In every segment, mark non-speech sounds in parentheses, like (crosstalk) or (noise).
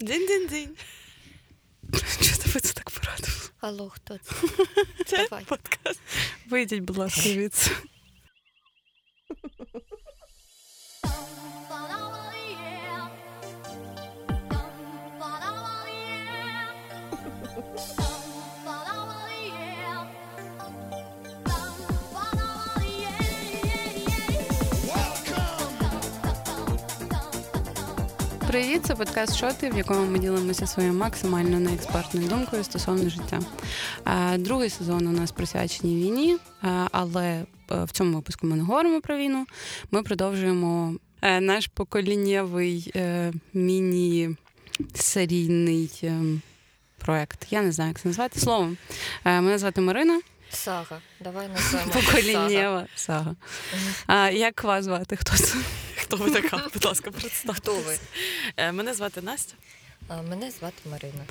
Динь-динь-динь. (laughs) Що тебе це так порадило? Алло, хто це? (laughs) Це Давай. подкаст. Вийдіть, будь ласка, (laughs) звідси. Привіт, це подкаст Шоти, в якому ми ділимося своєю максимально неекспертною думкою стосовно життя. Другий сезон у нас присвячений війні, але е, в цьому випуску ми не говоримо про війну. Ми продовжуємо е, наш поколіннєвий е, міні-серійний проект. Я не знаю, як це назвати. Словом, мене звати Марина, Сага. Давай (laughs) назвемо. Сага. сага. А як вас звати? Хто це? Хто ви така? Будь ласка, представте. Хто ви? Е, Мене звати Настя. Мене звати Марина.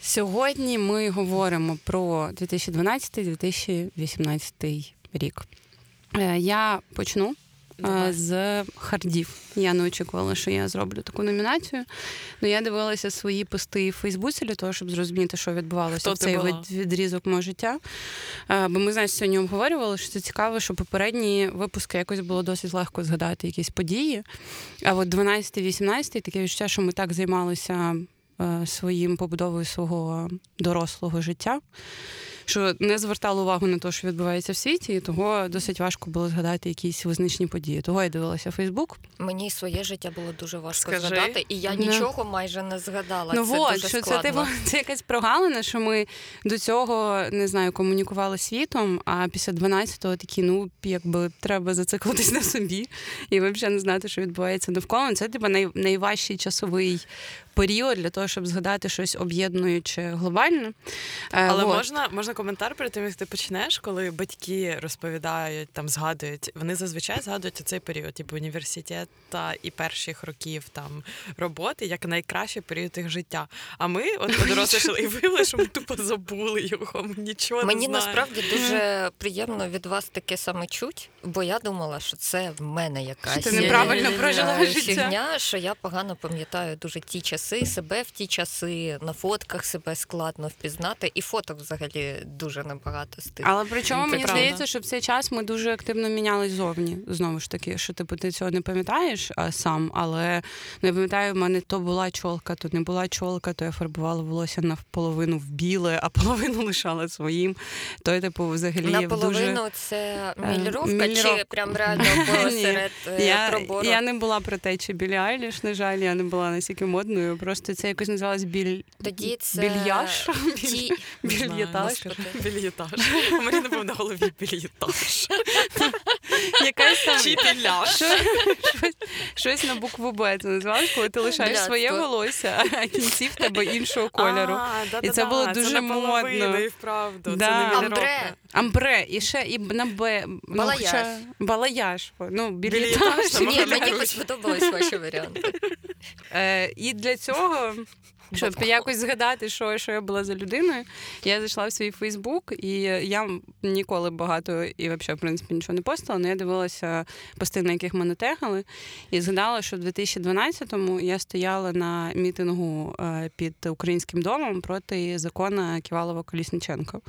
Сьогодні ми говоримо про 2012-2018 рік. Е, Я почну е, Давай. з хардів. Я не очікувала, що я зроблю таку номінацію. Ну я дивилася свої пости в Фейсбуці для того, щоб зрозуміти, що відбувалося Хто в цей була? від- відрізок мого життя. Е, Бо ми знаєш, сьогодні обговорювали, що це цікаво, що попередні випуски якось було досить легко згадати якісь події. А от 12-18 таке відчуття, що ми так займалися е, своїм побудовою свого дорослого життя. Що не звертали увагу на те, що відбувається в світі, і того досить важко було згадати якісь визначні події. Того я дивилася Фейсбук. Мені своє життя було дуже важко Скажи. згадати, і я нічого майже не згадала. ну це от, дуже що це типу, (laughs) це якась прогалина, що ми до цього не знаю, комунікували світом, а після 12-го такі, ну якби треба зациклитись на собі і взагалі не знати, що відбувається навколо. Це типу най, найважчий часовий період для того, щоб згадати щось об'єднуюче глобальне. Але от. можна, можна коментар перед тим, як ти почнеш, коли батьки розповідають, там згадують, вони зазвичай згадують цей період, типу університет і перших років там роботи, як найкращий період їх життя. А ми от подорослішали і виявили, що ми тупо забули його. Ми нічого Мені не знаємо. насправді дуже приємно від вас таке саме чуть, бо я думала, що це в мене якась Що ти неправильно е, прожила е, життя. фігня, що я погано пам'ятаю дуже ті часи, себе в ті часи, на фотках себе складно впізнати, і фоток взагалі дуже небагато з тих. Але причому мені правда. здається, що в цей час ми дуже активно мінялись зовні. Знову ж таки, що типу ти цього не пам'ятаєш а, сам, але ну, я пам'ятаю, в мене то була чолка, то не була чолка, то я фарбувала волосся навполовину в біле, а (laughs) половину лишала своїм. То я, типу, взагалі Наполовину дуже. це Е, міліровка, чи прям (laughs) реально посеред е, Я, пробору? я не була про те, чи білі Айліш, на жаль, я не була настільки модною. Просто це якось називалось біль... Тоді це більяж. ті... Знаю, Більєтаж. Більєтаж. У мене напевно, на голові більєтаж. (laughs) Якась там Чи щось, щось на букву Б це називалось, коли ти лишаєш Блядство. своє волосся, а кінці в тебе іншого кольору. А, да-да-да, І це було дуже наполовину, модно. і вправду. Це не Амбре. Амбре, і ще і на Б. ну, Балаяж. хоча- Балаяж. Ну, Білітаж, білітаж. Ні, мені сподобались ваші варіанти. Е, і для цього, щоб якось згадати, що, що я була за людиною, я зайшла в свій Фейсбук, і я ніколи багато і взагалі, в принципі, нічого не постила, але я дивилася пости, на яких мене тегали, і згадала, що в 2012-му я стояла на мітингу е, під українським домом проти закону Ківалова Колісниченко.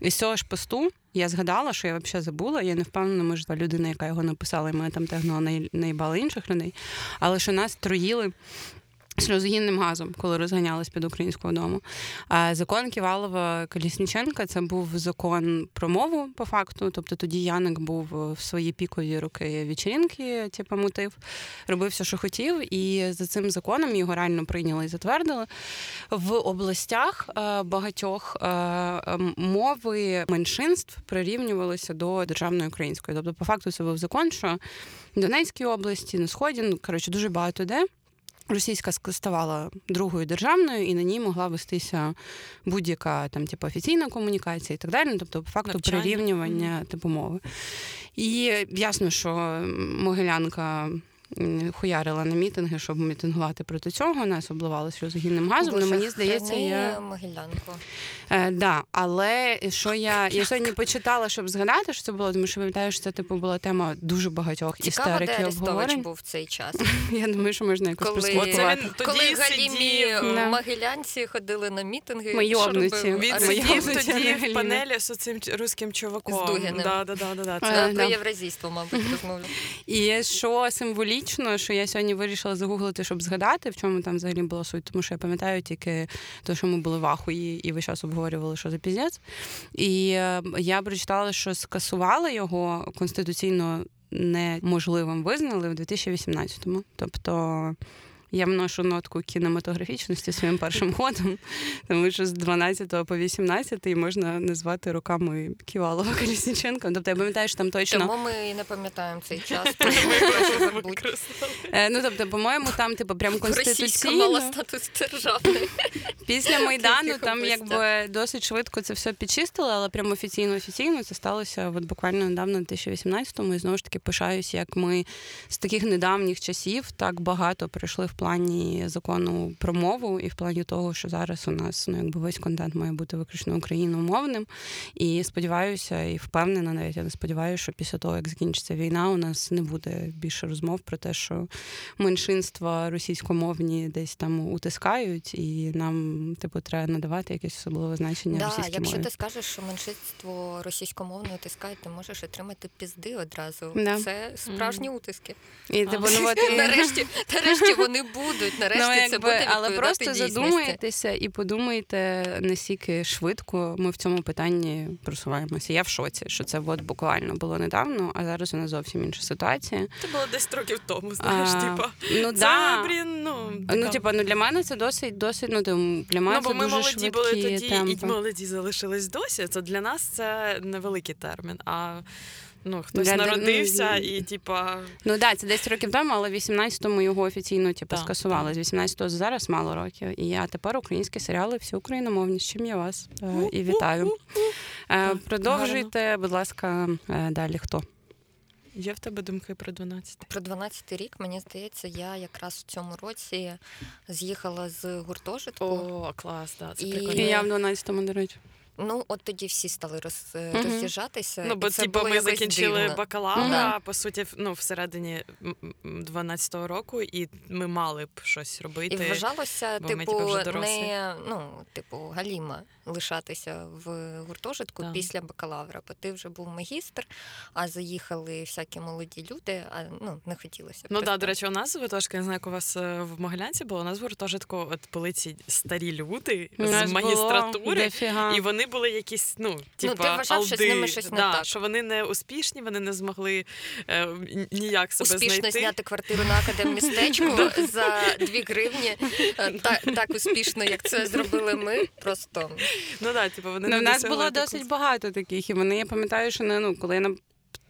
І з цього ж посту. Я згадала, що я взагалі забула. Я не впевнена, може, та людина, яка його написала, і мене там тегнула наїбала інших людей. Але що нас троїли сльозогінним газом, коли розганялись під українського дому. Закон Ківалова Колісніченка це був закон про мову по факту. Тобто тоді Яник був в свої пікові роки вечеринки, типу, мутив, робив все, що хотів. І за цим законом його реально прийняли і затвердили. В областях е, багатьох е, мови меншинств прирівнювалися до державної української. Тобто, по факту, це був закон, що в Донецькій області, на сході, ну коротше, дуже багато де. Російська ставала другою державною, і на ній могла вестися будь-яка там, типу, офіційна комунікація і так далі. Ну, Тобто, по факту, Навчання. прирівнювання типу мови. І ясно, що Могилянка хуярила на мітинги, щоб мітингувати проти цього. Нас обливали сльозогінним газом. Ну, мені здається, я Могилянку. Е, да, але що я я сьогодні почитала, щоб згадати, що це було, тому що пам'ятаю, що це типу була тема дуже багатьох Цікаво, істерик де і обговорень. був в цей час. (laughs) Я думаю, що можна якось прослідкувати. Коли галімі. Да. могилянці ходили на мітинги. Він сидів а не тоді в панелі з цим руським чуваком. З Дугіним. Да, да, да, да, да. Це Це про євразійство, мабуть, (laughs) розмовляв. І що символічно, що я сьогодні вирішила загуглити, щоб згадати, в чому там взагалі була суть, тому що я пам'ятаю тільки те, що ми були в ахуї і весь час обговорювали, що за піздець. І е, я прочитала, що скасували його конституційно неможливим визнали в 2018-му. Тобто. Я вношу нотку кінематографічності своїм першим (laughs) ходом, тому що з 12 по 18 можна назвати роками Ківалова Колісніченка. Тобто я пам'ятаю, що там точно Тому ми і не пам'ятаємо цей (laughs) час. Е, Ну, тобто, по-моєму, там, типу, прям Російська конституційно. мала статус державної. (laughs) Після Майдану там якби досить швидко це все підчистили, але прям офіційно офіційно це сталося от буквально недавно, в 2018-му. І знову ж таки пишаюсь, як ми з таких недавніх часів так багато пройшли в плані закону про мову і в плані того, що зараз у нас ну якби весь контент має бути виключно україномовним. І сподіваюся, і впевнена, навіть я не сподіваюся, що після того, як закінчиться війна, у нас не буде більше розмов про те, що меншинства російськомовні десь там утискають, і нам типу треба надавати якесь особливе значення Да, російській якщо мові. ти скажеш, що меншинство російськомовне утискають, ти можеш отримати пізди одразу. Да. Це справжні утиски. І типу, ну от і- Нарешті, нарешті вони будуть. Нарешті Ну, це буде але просто дійсності. задумайтеся і подумайте, наскільки швидко ми в цьому питанні просуваємося. Я в шоці, що це от буквально було недавно, а зараз у нас зовсім інша ситуація. Це було 10 років тому, знаєш, А, типа. Ну Це, да. блін, ну. Ну, типа, ну для мене це досить, досить. Ну там для мене Ну, бо це ми дуже молоді були тоді, темпи. і молоді залишились досі. То для нас це невеликий термін. А ну, хтось Для- для- народився ну, і, типа, Ну так, це 10 років тому, але в 18-му його офіційно типу, скасували. З 18-го зараз мало років. І а тепер українські серіали всі україномовні. З чим я вас е, і вітаю. Е, Продовжуйте, будь ласка, е, далі хто? є в тебе думки про 12? Про 12 рік, мені здається, я якраз в цьому році з'їхала з гуртожитку. О, клас, да, це І- І я в 12-му, до речі. Ну, от тоді всі стали роз, е, Мгм. роз'їжджатися. Ну, бо і це типу, було ми закінчили дивно. бакалавра, Мгм. по суті, ну, всередині м- м, 12-го року, і ми мали б щось І робити. вважалося, бо ми, типу, типу, вже не ну, типу, галіма лишатися в гуртожитку Так. після бакалавра, бо ти вже був магістр, а заїхали всякі молоді люди, а ну не хотілося. Ну так, до речі, у нас в гуртожитку, я не знаю, як у вас е, в Могилянці було, у нас в гуртожитку от були ці старі люди У нас з магістратури. І вони були якісь, ну, типа, ти вважав, що з ними щось не так. що вони не успішні, вони не змогли е, ніяк себе Успішно знайти. зняти квартиру на академмістечку (laughs) за 2 гривні. е, Так, так успішно, як це зробили ми. Просто Ну да, типу, вони Ну, не в нас було досить багато таких, і вони, я пам'ятаю, що не, ну, коли я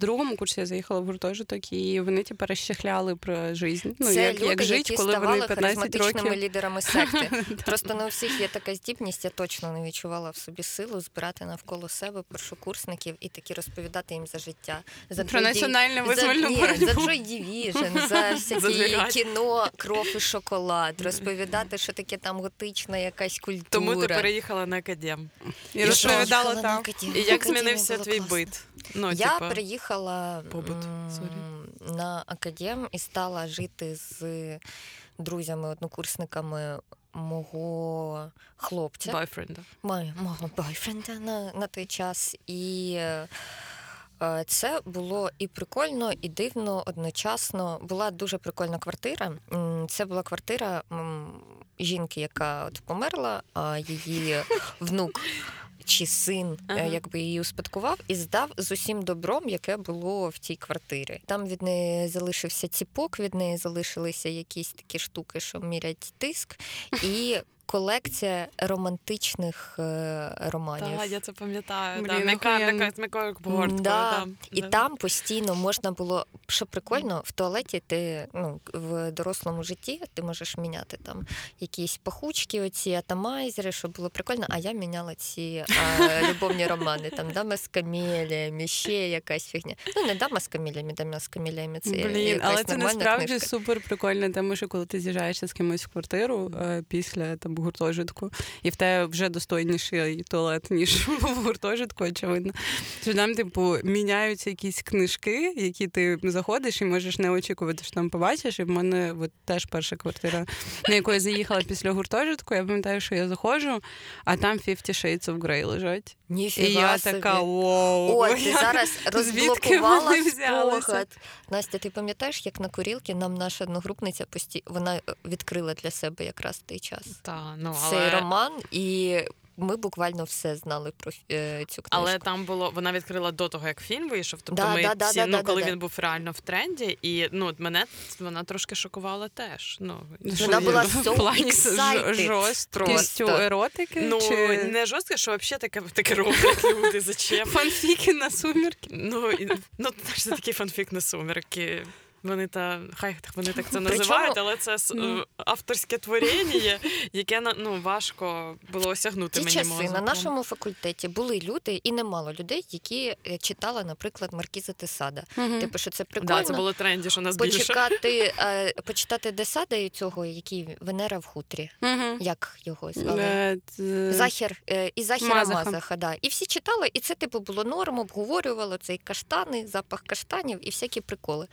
другому курсі я заїхала в гуртожиток, і вони типу, розчехляли про життя. Ну, це як, люди, як жить, які коли вони 15 харизматичними років. лідерами секти. (laughs) Просто не у всіх є така здібність. Я точно не відчувала в собі силу збирати навколо себе першокурсників і такі розповідати їм за життя. За Про Joy національну визвольну за, боротьбу. за Joy Division, за (laughs) всякі кіно, кров і шоколад, розповідати, що таке там готична якась культура. Тому ти переїхала на академ. І І розповідала там. І як змінився твій бит? Ну, Я типа, приїхала побут, на академ і стала жити з друзями, однокурсниками мого хлопця, бойфренда. мого, бойфренда на, на той час. І це було і прикольно, і дивно одночасно. Була дуже прикольна квартира. Це була квартира жінки, яка от померла, а її внук. Чи син Ага. ага. якби її успадкував і здав з усім добром, яке було в тій квартирі. Там від неї залишився ціпок, від неї залишилися якісь такі штуки, що мірять тиск, і колекція романтичних е, романів. Так, я це пам'ятаю. Блін, да. Охуєнно. з. Да. да, І да. там постійно можна було що прикольно, в туалеті ти ну, в дорослому житті ти можеш міняти там якісь пахучки, оці атомайзери, щоб було прикольно. А я міняла ці а, (laughs) любовні романи, там дама з камеліями, ще якась фігня. Ну, не дама з камеліями, дама з камеліями. Це Блін, якась але це насправді книжка. супер прикольно, тому що коли ти з'їжджаєшся з кимось в квартиру е, після там гуртожитку, і в тебе вже достойніший туалет, ніж (laughs) в гуртожитку, очевидно. Що там, типу, міняються якісь книжки, які ти заходиш і можеш не очікувати, що там побачиш. І в мене от, теж перша квартира, на яку я заїхала після гуртожитку. Я пам'ятаю, що я заходжу, а там Fifty Shades of Grey лежать. Ніфіга І я собі. така вау. О, ти я- зараз (laughs) розблокувала спогад. Настя, ти пам'ятаєш, як на курілки нам наша одногрупниця постійно вона е, відкрила для себе якраз той час Та, ну, цей роман, і ми буквально все знали про е, цю книжку. Але там було вона відкрила до того, як фільм вийшов. Тобто Да, ми да, да, всі, да, ну да, коли да. він був реально в тренді, і ну мене вона трошки шокувала теж. Ну Вона була (laughs) в плані жорсткістю еротики. ну чи... не жорстко, що взагалі таке таке роблять люди. Зачем? Фанфіки на сумірки. Ну і ну теж це такий фанфік на сумерки. Вони та хай вони так це називають, але це е, авторське творіння, яке ну важко було осягнути Ті мені часи мозком. на нашому факультеті були люди, і немало людей, які е, читали, наприклад, Маркіза де Сада. Типу, що це прикольно. Да, це було trendy, що нас більше. Почекати, е, почитати де Сада і цього, який Венера в хутрі. Як його звали? Е, Захер і Захіра Мазаха. Мазаха. да. І всі читали, і це типу було норм, обговорювало цей каштани, запах каштанів і всякі приколи.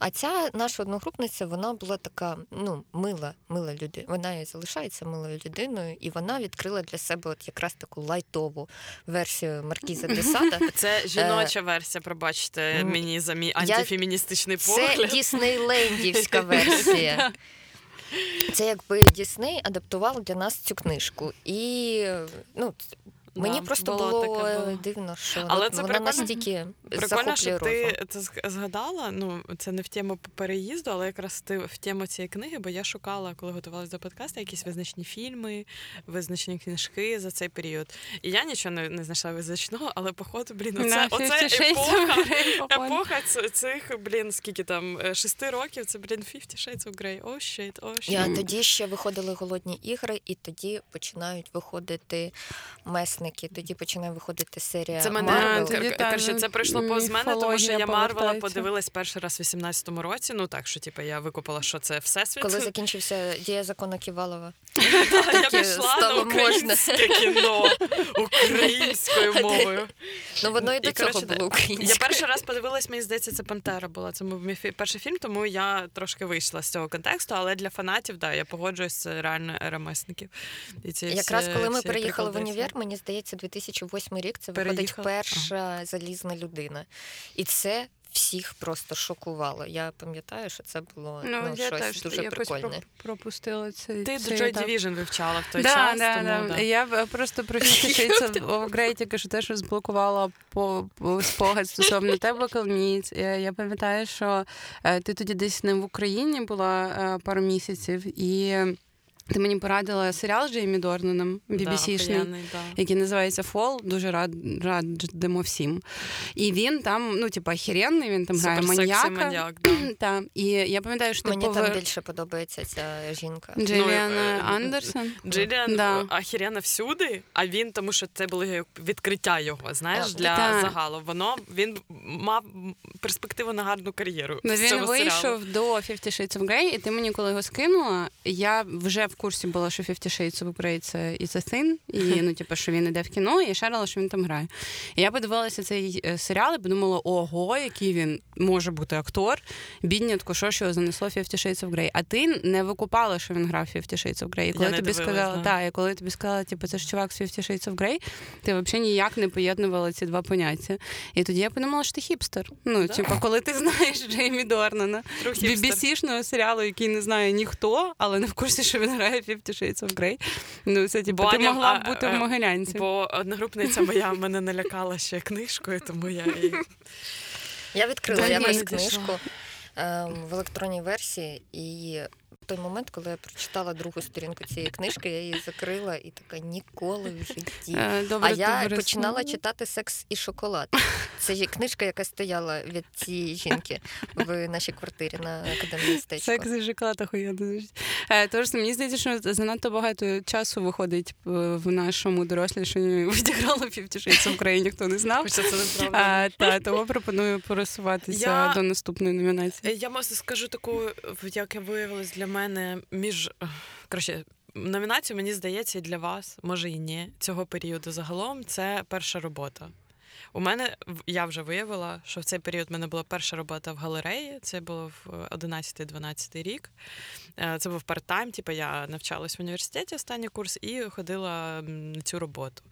А ця наша одногрупниця, вона була така, ну, мила, мила людина. Вона і залишається милою людиною, і вона відкрила для себе от якраз таку лайтову версію Маркіза Десада. (laughs) Це жіноча версія, пробачте мені за мій антифеміністичний Це. (laughs) Діснейлендівська (laughs) версія. Це якби Дісней адаптував для нас цю книжку. І ну, мені Да, просто було було, таке, було. дивно, що Але вона, це вона прикольно. настільки Прикольно, що розум. ти це згадала. Ну, це не в тему переїзду, але якраз ти в тему цієї книги, бо я шукала, коли готувалася до подкасту, якісь визначні фільми, визначні книжки за цей період. І я нічого не, не знайшла визначного, але походу, блін, оце, оце епоха. Епоха цих, блін, скільки там, е, шести років, це, блін, Fifty Shades of Grey. О, shit, о, shit. Я тоді ще виходили голодні ігри, і тоді починають виходити месники. Тоді починає виходити серія Це мене Марвел. тоді кор- та, коротше, це пройшло повз мене, тому що я Марвела подивилась перший раз в 18-му році. Ну так, що типу, я викупила, що це всесвіт. Коли закінчився дія закону Ківалова. (laughs) я пішла на українське кіно (laughs) українською мовою. Ну воно і до І, цього коротше, було українське. Я перший раз подивилась, мені здається, це Пантера була. Це мій перший фільм, тому я трошки вийшла з цього контексту, але для фанатів, да, я погоджуюсь, це реально ремесників. І ці Якраз всі- коли ми переїхали в універ, мені здається, 2008 рік це виходить перша залізна людина. І це всіх просто шокувало. Я пам'ятаю, що це було ну, Ну, я щось теж дуже якось прикольне. пропустила цей Ти цей Joy етап. Division вивчала в той да, час. да, тому, да. да. Я е, просто про Fifty Shades of Grey тільки що теж розблокувала по, по спогад стосовно тебе, Калміць. Я, я пам'ятаю, що е, ти тоді десь не в Україні була е, пару місяців, і ти мені порадила серіал з Джеймі Дорнаном, BBC-шний. Да, да. який називається Фол, дуже рад радимо всім. І він там, ну, типу, охеренний, він там грає маньяка. маньяк, (clears throat) да. Та. І я пам'ятаю, що Мені там більше подобається ця жінка. Джиліан Ну, е, Андерсон. Джиліан Да. ахірена всюди, а він, тому що це було як відкриття його, знаєш, для Так. загалу. Воно він мав перспективу на гарну кар'єру. Ну, він цього вийшов серіалу. до Fifty Shades of Grey, і ти мені коли його скинула, я вже в курсі була, що Fifty Shades of Grey це it's a thing, і (laughs) ну, типу, що він іде в кіно, і шарила, що він там грає. І я подивилася цей е, серіал і подумала, ого, який він може бути актор. Біднятко, що ж його занесло Fifty Shades of Grey. А ти не викупала, що він грав Fifty Shades of Grey. І коли Я тобі сказала, так, і коли я тобі сказала, типу, це ж чувак з Fifty Shades of Grey, ти взагалі ніяк не поєднувала ці два поняття. І тоді я подумала, що ти хіпстер. Ну, Да. типу, коли ти знаєш Джеймі Дорнана. BBC-шного серіалу, який не знає ніхто, але не в курсі, що він грає Fifty Shades of Grey. Ну, це типу, ти могла б бути в Могилянці. Бо одногрупниця моя мене налякала ще книжкою, тому я її... Я відкрила якусь якось книжку ем, в електронній версії, і той момент, коли я прочитала другу сторінку цієї книжки, я її закрила і така ніколи в житті. Е, Добре, а я товариство. починала читати Секс і шоколад. Це ж книжка, яка стояла від цієї жінки в нашій квартирі на академії містечко. Секс і шоколад охуєнно. Е, Тож мені здається, що занадто багато часу виходить е, в нашому дорослішанні. Відіграло Fifty в Україні, хто не знав. Хоча це неправда. А, та, тому пропоную пересуватися Я- до наступної номінації. Я можу скажу таку, як виявилось для мене між краще. Номінацію, мені здається, для вас, може і ні, цього періоду загалом це перша робота. У мене я вже виявила, що в цей період в мене була перша робота в галереї. Це було в 11-12 рік. Е, Це був парт-тайм, типу я навчалась в університеті останній курс і ходила на цю роботу.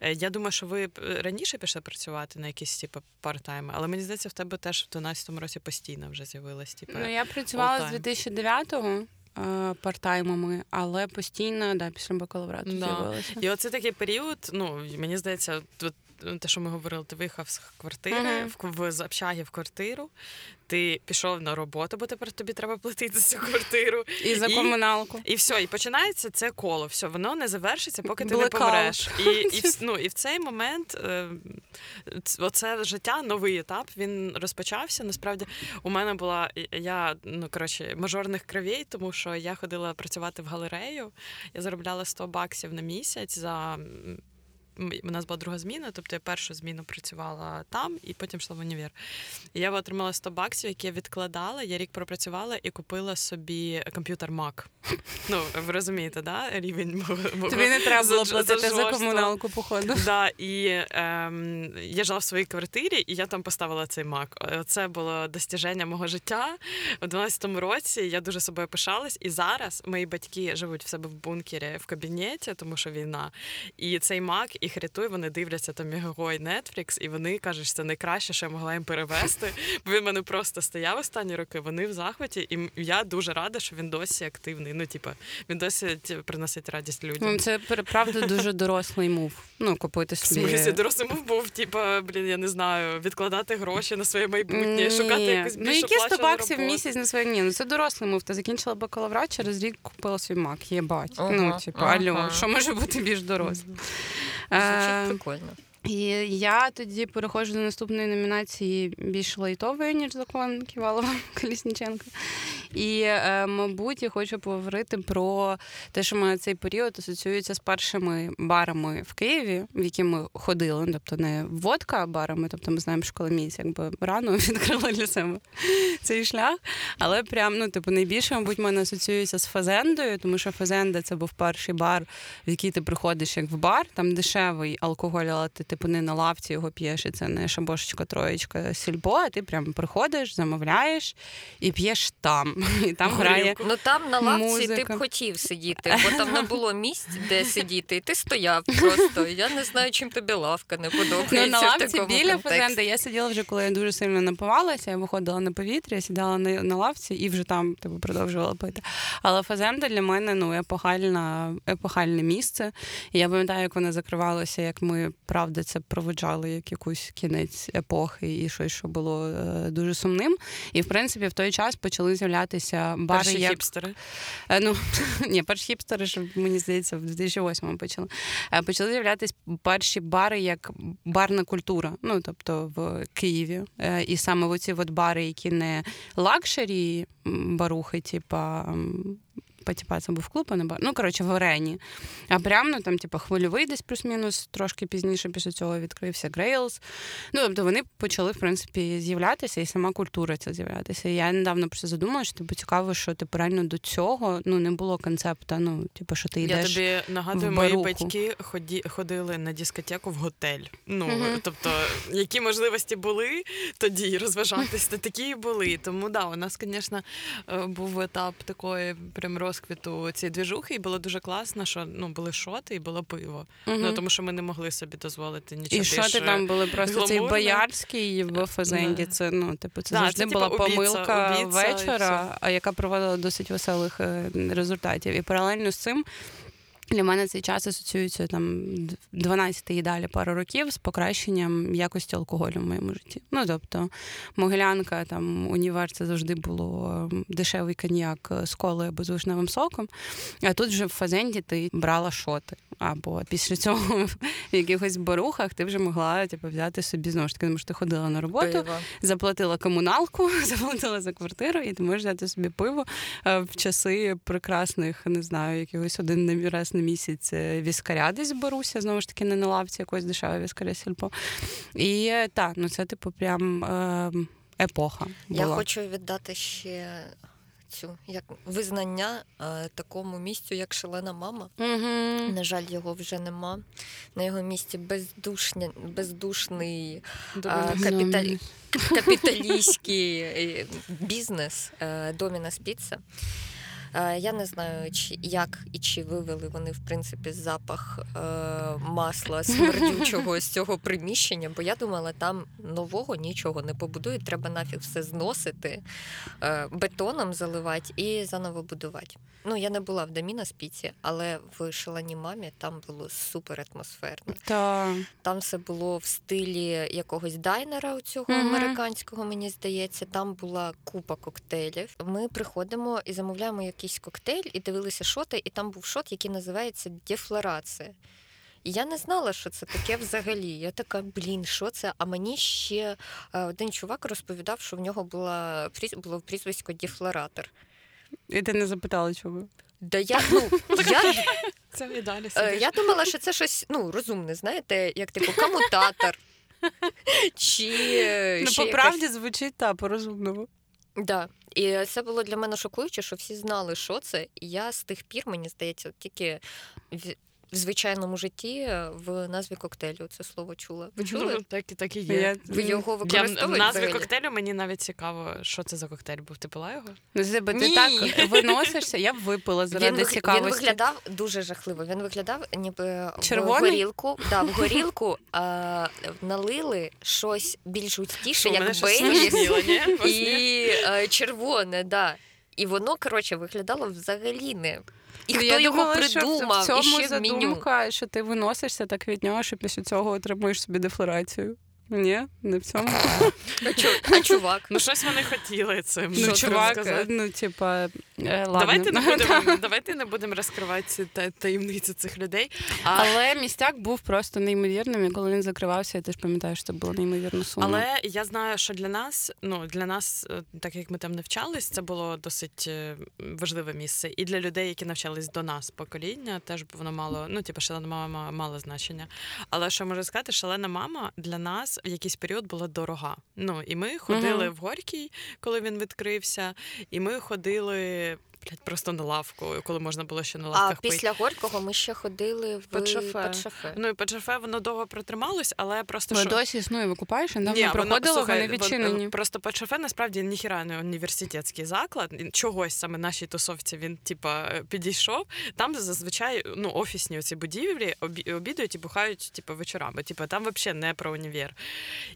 Е, Я думаю, що ви раніше пішли працювати на якісь типу парт-тайми, але мені здається, в тебе теж в 12-му році постійно вже з'явилась. Типу, Ну, я працювала з all-time. 2009-го е, партаймами, але постійно да, після бакалаврату Да. з'явилася. І оце такий період, ну мені здається, тут. Те, що ми говорили, ти виїхав з квартири в, в общагі в квартиру, ти пішов на роботу, бо тепер тобі треба платити за цю квартиру. І за комуналку. І все, і починається це коло. Все, воно не завершиться, поки ти Blackout. не помреш. І, і, (laughs) в- ну, і в цей момент е, оце життя, новий етап, він розпочався. Насправді, у мене була я, ну коротше, мажорних кровей, тому що я ходила працювати в галерею. Я заробляла 100 баксів на місяць за. У нас була друга зміна, тобто я першу зміну працювала там і потім йшла в універ. І я отримала 100 баксів, які я відкладала. Я рік пропрацювала і купила собі комп'ютер Mac. (laughs) Ну, ви розумієте, да? Рівень мого. Тобі не треба було платити за комуналку, походу. (laughs) Да, і ем, я жила в своїй квартирі, і я там поставила цей мак. Е, Це було достіження мого життя. У 12-му році я дуже собою пишалась, і зараз мої батьки живуть в себе в бункері в кабінеті, тому що війна. І цей мак їх рятує. Вони дивляться там його і Netflix, і вони кажуть, що це найкраще, що я могла їм перевести. (laughs) Бо він мене просто стояв останні роки. Вони в захваті, і я дуже рада, що він досі активний. Ну, типа, він досі приносить радість людям. Ну, Це правда дуже дорослий мув. Ну, купити В собі. смислі, дорослий мов був, типа, блін, я не знаю, відкладати гроші на своє майбутнє, Ні. шукати якусь Ну, які 100 баксів в місяць на своє ні, ну це дорослий мув. Ти закінчила бакалаврат, через рік купила свій мак. Єбать. Ага, ну, типу, ага. алло, що може бути більш дорослим? Звучить Е, прикольно. І я тоді переходжу до наступної номінації більш лайтової, ніж закон Ківалова (laughs) Колісніченка. І, е, мабуть, я хочу поговорити про те, що мене цей період асоціюється з першими барами в Києві, в які ми ходили. Тобто не водка, а барами. Тобто ми знаємо, що Коломієць якби рано (laughs) відкрила для себе цей шлях. Але прям, ну, типу, найбільше, мабуть, мене асоціюється з Фазендою, тому що Фазенда це був перший бар, в який ти приходиш як в бар, там дешевий алкоголь, але ти типу не на лавці його п'єш, і це не шабошечка, троєчка, сільбо, а ти прям приходиш, замовляєш і п'єш там. І там грає. Ну там на лавці ти б хотів сидіти, бо там не було місць, де сидіти, і ти стояв просто. Я не знаю, чим тобі лавка не подобається. Ну, на лавці біля. Фазенда я сиділа вже, коли я дуже сильно напивалася, я виходила на повітря, сідала на, на лавці і вже там типу, продовжувала пити. Але Фазенда для мене ну, епохальна, епохальне місце. І я пам'ятаю, як вона закривалася, як ми правда це проводжали як якусь кінець епохи і щось, що було е, дуже сумним. І в принципі в той час почали з'являтися бари Перші як хіпстери. Е, Ну (laughs) ні, перші хіпстери, ж, мені здається, в 2008-му почали. Е, Почали з'являтися перші бари як барна культура, ну тобто в Києві. Е, І саме оці от бари, які не luxury барухи, типа. Типа, це був клуб, а не бар. Ну, коротше, в Арені. А прямо ну, там, типа, хвильовий десь плюс-мінус, трошки пізніше після цього відкрився Грейлс. Ну, тобто вони почали, в принципі, з'являтися, і сама культура ця з'являтися. І я недавно просто задумала, що типу, цікаво, що типу, реально до цього ну, не було концепта, ну, типу, що ти Я тобі нагадую, в мої батьки ході, ходили на дискотеку в готель. Ну, Мгм. тобто, які можливості були тоді розважатись, то такі і були. Тому да, у нас, звісно, е, був етап такої прям розквіту цієї двіжухи, і було дуже класно, що ну, були шоти і було пиво. Угу. Ну, тому що ми не могли собі дозволити нічого. І шоти там були просто цей гламурне. боярський в Фазенді? Да. Це ну, типу, це Да, завжди це, була типу, помилка обіця вечора, обіця яка проводила досить веселих е, результатів. І паралельно з цим Для мене цей час асоціюється там 12-й і далі пару років з покращенням якості алкоголю в моєму житті. Ну тобто, Могилянка, там універ це завжди було дешевий коньяк з колою або з вишневим соком. А тут вже в фазенді ти брала шоти. Або після цього в якихось барухах ти вже могла типу, взяти собі знову ж таки, тому що ти ходила на роботу, Пиво. заплатила комуналку, (laughs) заплатила за квартиру, і ти можеш взяти собі пиво е, в часи прекрасних, не знаю, якогось один раз на місяць е, віскаря десь беруся, знову ж таки, не на лавці якось дешеве віскаря сільпо. І е, так, ну це типу прям е, епоха. Була. Я хочу віддати ще цю як визнання е, такому місцю, як шалена мама. Угу. На жаль, його вже нема. На його місці бездушня, бездушний Думаю, а, капіталі... капіталістський е, бізнес е, Домінас Піца. Е, Я не знаю, чи як і чи вивели вони в принципі запах е, масла смердючого з цього приміщення, бо я думала, там нового нічого не побудують, треба нафіг все зносити, е, бетоном заливати і заново будувати. Ну, я не була в Доміна Спіці, але в шаленій мамі там було супер атмосферно. Та Там все було в стилі якогось дайнера у цього Мгм. американського, мені здається. Там була купа коктейлів. Ми приходимо і замовляємо якийсь коктейль, і дивилися шоти, і там був шот, який називається дефлорація. І я не знала, що це таке взагалі. Я така, блін, що це? А мені ще е, один чувак розповідав, що в нього була було прізвисько дефлоратор. і ти не запитала, чого. Да я, ну, (laughs) я, Це і далі Е, сидиш. Я думала, що це щось ну, розумне, знаєте, як типу комутатор. (laughs) Чи е, Ну, ще по якась- правді звучить та по-розумному. Да. І це було для мене шокуюче, що всі знали, що це. І я з тих пір, мені здається, тільки в, звичайному житті е, в назві коктейлю це слово чула. Ви чули? Ну, (laughs) так, і- так і є. Я- Ви його Я, в назві коктейлю мені навіть цікаво, що це за коктейль був. Ти пила його? Ну, Зиба, ти Ні. так виносишся, я б випила Він, заради він цікавості. виглядав дуже жахливо. Він виглядав, ніби Червоний? в горілку. Да, в (laughs) горілку а, налили щось більш густіше, як Бейліс. (laughs) і е, червоне, да. І воно, коротше, виглядало взагалі не. І Ну, хто я його думала, що в цьому і ще в меню. задумка, що ти виносишся так від нього, що після цього отримуєш собі дефлорацію. Ні, не в цьому. А, чу- а чувак? Ну, щось вони хотіли цим. Ну, чувак, сказати. ну, типа, е, ладно. Давайте не будемо, (laughs) давайте не будемо розкривати та- таємниці цих людей. А, Але містяк був просто неймовірним, і коли він закривався, я теж пам'ятаю, що це було неймовірно сумно. але я знаю, що для нас, ну для нас, е, так як ми там навчались, це було досить е, важливе місце. І для людей, які навчались до нас покоління, теж воно мало, ну типу, шалена мама мало значення. Але що можу сказати, шалена мама для нас в якийсь період була дорога. Ну і ми ходили Мгм. в Горький, коли він відкрився, і ми ходили. Блядь, просто на лавку, коли можна було ще на А лавках пити. після Горького ми ще ходили в Петшафе. Петшафе. Ну і ПЧФ воно довго протрималось, але просто Ви що... досі існує, ви купаєш, недавно Ні, проходило, вони вон- відчинені. Просто ПЧФ насправді ніхіра не університетський заклад. Чогось саме нашій тусовці він типа підійшов. Там зазвичай ну офісні оці будівлі обі- обідають і бухають типу, вечорами. Типу, там взагалі не про універ.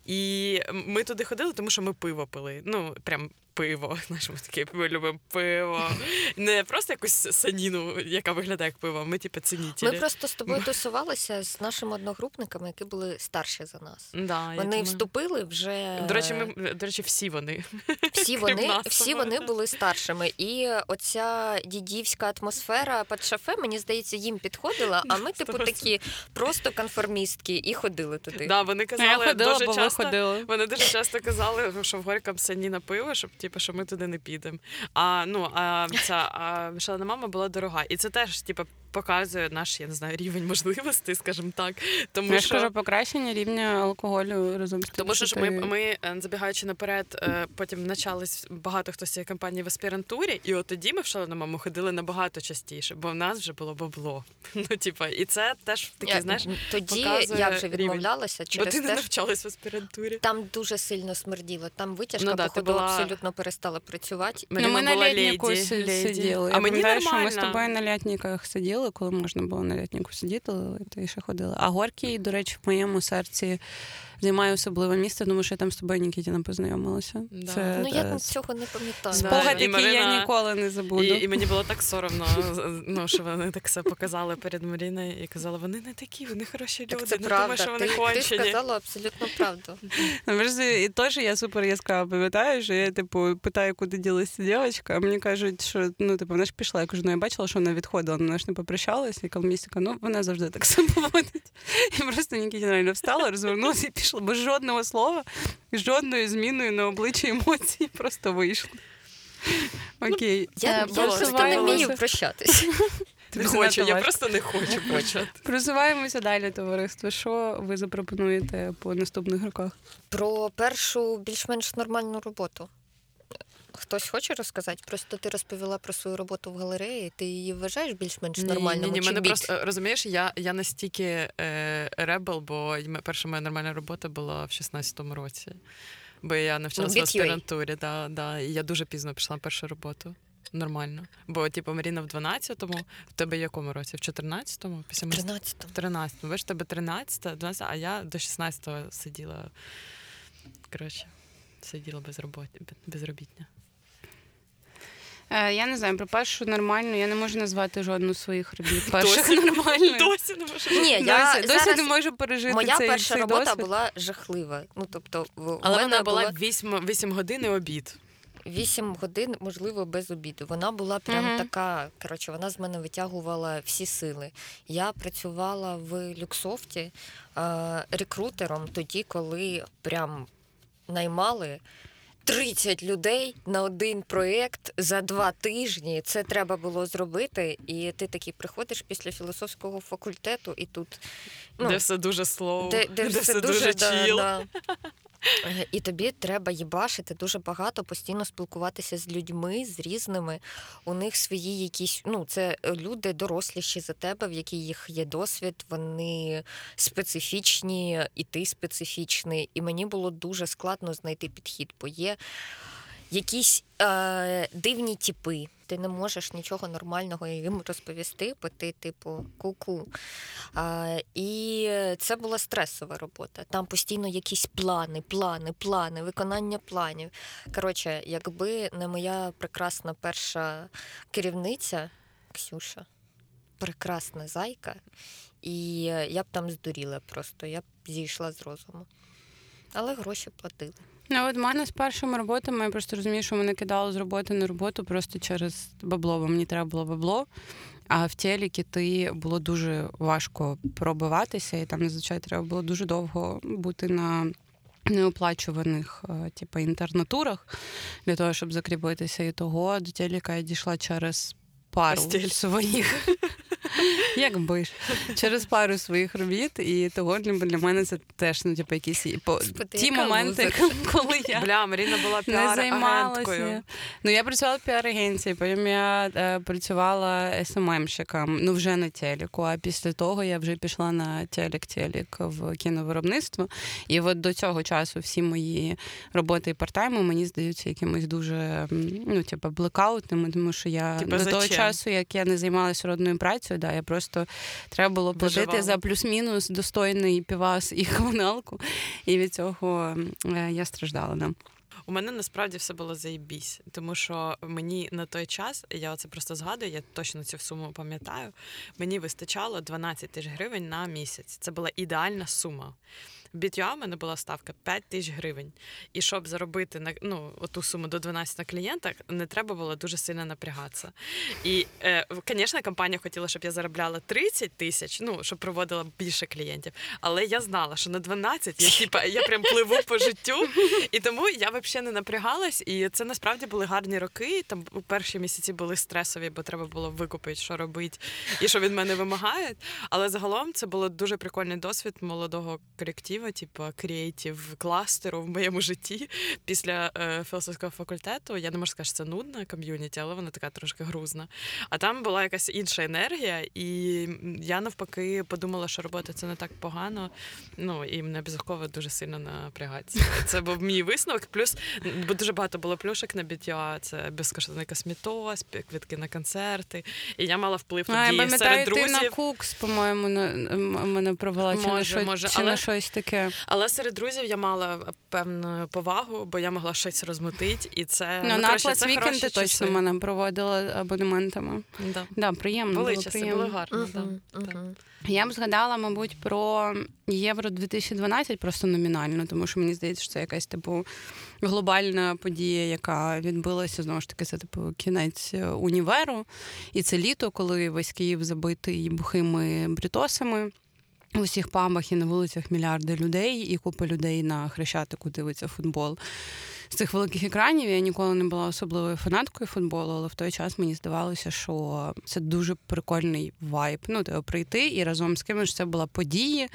І ми туди ходили, тому що ми пиво пили. Ну прям. Пиво, (laughs) знаєш, ми таке ми любимо пиво. Не просто якусь саніну, яка виглядає як пиво. Ми, типу, цінітелі. Ми просто з тобою тусувалися з нашими одногрупниками, які були старші за нас. Да, Вони думаю. вступили вже До речі, ми до речі, всі вони. всі (laughs) вони, нас всі вони були старшими. І оця дідівська атмосфера під шафе, мені здається, їм підходила. А ми, (laughs) типу, такі просто конформістки і ходили туди. Да, вони я казали ходила, дуже часто. ходили. Вони дуже часто казали, що в Горьком сані пиво, щоб типу, що ми туди не підемо. А ну а ця а, шалена мама була дорога. І це теж, типу, показує наш, я не знаю, рівень можливостей, скажімо так. Тому Я що. кажу, покращення рівня алкоголю разом з тим, Тому що ж ми, ми, е, забігаючи наперед, е, потім навчались багато хто з цієї компанії в аспірантурі, і от тоді ми в шалену маму ходили набагато частіше, бо в нас вже було бабло. (laughs) Ну, типа, і це теж таке, Я- знаєш, Тоді показує я вже рівень. відмовлялася бо ти не те, навчалась в аспірантурі. там дуже сильно смерділо. Там витяжка, Ну да, походу, була- абсолютно перестала працювати. Ну, ми на літніку сиділи. А Я мені пам'ятаю, що ми з тобою на літніках сиділи. Ходили, коли можна було на літніку сидіти, то і ще ходили. А Горький, до речі, в моєму серці займає особливе місце, тому що я там з тобою Нікітіна познайомилася. Да. Це Ну я цього не пам'ятаю. спогад, Да, і який я ніколи не забуду. І, і мені було так соромно, ну, що вони так все показали перед Маріною і казали, вони не такі, вони хороші люди, Так це не правда. думай, що вони ти, ти кончені. сказала абсолютно правду. (laughs) Ну, І теж я супер яскраво пам'ятаю, що я типу питаю, куди ділася дівчинка, а мені кажуть, що ну типу вона ж пішла. Я кажу, ну я бачила, що вона відходила, вона ж не попрощалася, і коломістика, ну вона завжди так (laughs) себе поводить. І просто Нікітіна реально встала, розвернулася і пішла, без жодного слова, жодною зміною на обличчі емоцій просто вийшло. Окей. Я, Е, я просто не вмію прощатись. (laughs) Не хочу, я просто не хочу почати. Просуваємося далі, товариство. Що ви запропонуєте по наступних роках? Про першу більш-менш нормальну роботу. Хтось хоче розказати? Просто ти розповіла про свою роботу в галереї. Ти її вважаєш більш-менш нормальною? Ні, ні, чи мене біт? просто розумієш, я, я настільки е, ребел, бо перша моя нормальна робота була в 16-му році. Бо я навчалася Ну, в аспірантурі, да, да, і я дуже пізно пішла на першу роботу. Нормально. Бо, типу, Маріна в 12-му, в тебе в якому році? В 14-му? Після мас- 13 в 13-му. Ви ж тебе 13, 12, а я до 16-го сиділа. Коротше, сиділа без роботи, безробітня. Е, я не знаю, про першу нормальну я не можу назвати жодну з своїх робіт. (laughs) Перших Досі? нормальною. Досі не можу. Ні, я досі, досі зараз... не можу пережити Моя цей, перша цей робота досвід. була жахлива. Ну, тобто, Але вона була була 8, 8 годин і обід. 8 годин, можливо, без обіду. Вона була прям Мгм. така. Коротше, вона з мене витягувала всі сили. Я працювала в Люксофті е, рекрутером тоді, коли прям наймали. 30 людей на один проєкт за два тижні. Це треба було зробити. І ти такий приходиш після філософського факультету, і тут ну, де все дуже слово, де, де, все, дуже, да, чіл. да. Е, І тобі треба їбашити дуже багато, постійно спілкуватися з людьми, з різними. У них свої якісь, ну, це люди доросліші за тебе, в яких їх є досвід, вони специфічні, і ти специфічний. І мені було дуже складно знайти підхід, бо є якісь е, дивні типи. Ти не можеш нічого нормального їм розповісти, бо ти, типу, ку-ку. А, і це була стресова робота. Там постійно якісь плани, плани, плани, виконання планів. Коротше, якби не моя прекрасна перша керівниця Ксюша, прекрасна зайка, і я б там здуріла просто, я б зійшла з розуму. Але гроші платили. Ну, от в мене з першими роботами я просто розумію, що мене кидало з роботи на роботу просто через бабло, бо мені треба було бабло. А в телекі ти було дуже важко пробиватися, і там зазвичай треба було дуже довго бути на неоплачуваних е, типу, інтернатурах для того, щоб закріпитися. І того до телека я дійшла через пару Постіль. своїх. (laughs) (laughs) Якби ж через пару своїх робіт, і того для, для мене це теж ну, типу, якісь по ті моменти, (laughs) коли я Бля, Маріна була не піар-агенткою. Ну, я працювала в піар-агенції, потім я е, працювала СММщиком, ну вже на телеку. А після того я вже пішла на телек-телек в кіновиробництво. І от до цього часу всі мої роботи і партайми мені здаються якимось дуже ну, типу, блекаутними, тому що я Типа, до того часу, як я не займалася родною працею, да, я просто треба було платити за плюс-мінус достойний півас і комуналку. І від цього е, я страждала. Да. У мене насправді все було заєбісь, тому що мені на той час, я це просто згадую, я точно цю суму пам'ятаю. Мені вистачало 12 тисяч гривень на місяць. Це була ідеальна сума. В BTO в мене була ставка 5 тисяч гривень. І щоб заробити на ну, ту суму до 12 на клієнтах, не треба було дуже сильно напрягатися. І, е, звісно, компанія хотіла, щоб я заробляла 30 тисяч, ну, щоб проводила більше клієнтів. Але я знала, що на 12 я, типа, я прям пливу по життю. І тому я взагалі не напрягалась. І це насправді були гарні роки. Там у перші місяці були стресові, бо треба було викупити, що робити і що від мене вимагають. Але загалом це було дуже прикольний досвід молодого колективу. Ініціатива, типу креатив кластеру в моєму житті після е, філософського факультету. Я не можу сказати, що це нудна ком'юніті, але вона така трошки грузна. А там була якась інша енергія, і я навпаки подумала, що робота це не так погано. Ну і мене безусловно дуже сильно напрягається. Це був мій висновок. Плюс бо дуже багато було плюшок на біття. Це безкоштовний космітоз, квитки на концерти. І я мала вплив тоді серед ти на Кукс, по-моєму, на, мене провела чи, на, що, може, чи але- на щось таке. Але серед друзів я мала певну повагу, бо я могла щось розмутити, і це Ну, ну, на хороші ти точно часи. мене проводила абонементами. Да. Да, приємно Були було часи, приємно. були гарно. Да. Мгм, Так. мгм. Я б згадала, мабуть, про Євро 2012 просто номінально, тому що мені здається, що це якась типу глобальна подія, яка відбулася знову ж таки, це типу кінець е, універу. І це літо, коли весь Київ забитий бухими брітосами. У всіх пабах і на вулицях мільярди людей, і купа людей на хрещатику дивиться футбол. З цих великих екранів я ніколи не була особливою фанаткою футболу, але в той час мені здавалося, що це дуже прикольний вайб. Ну, типу, прийти і разом з кимось це була події,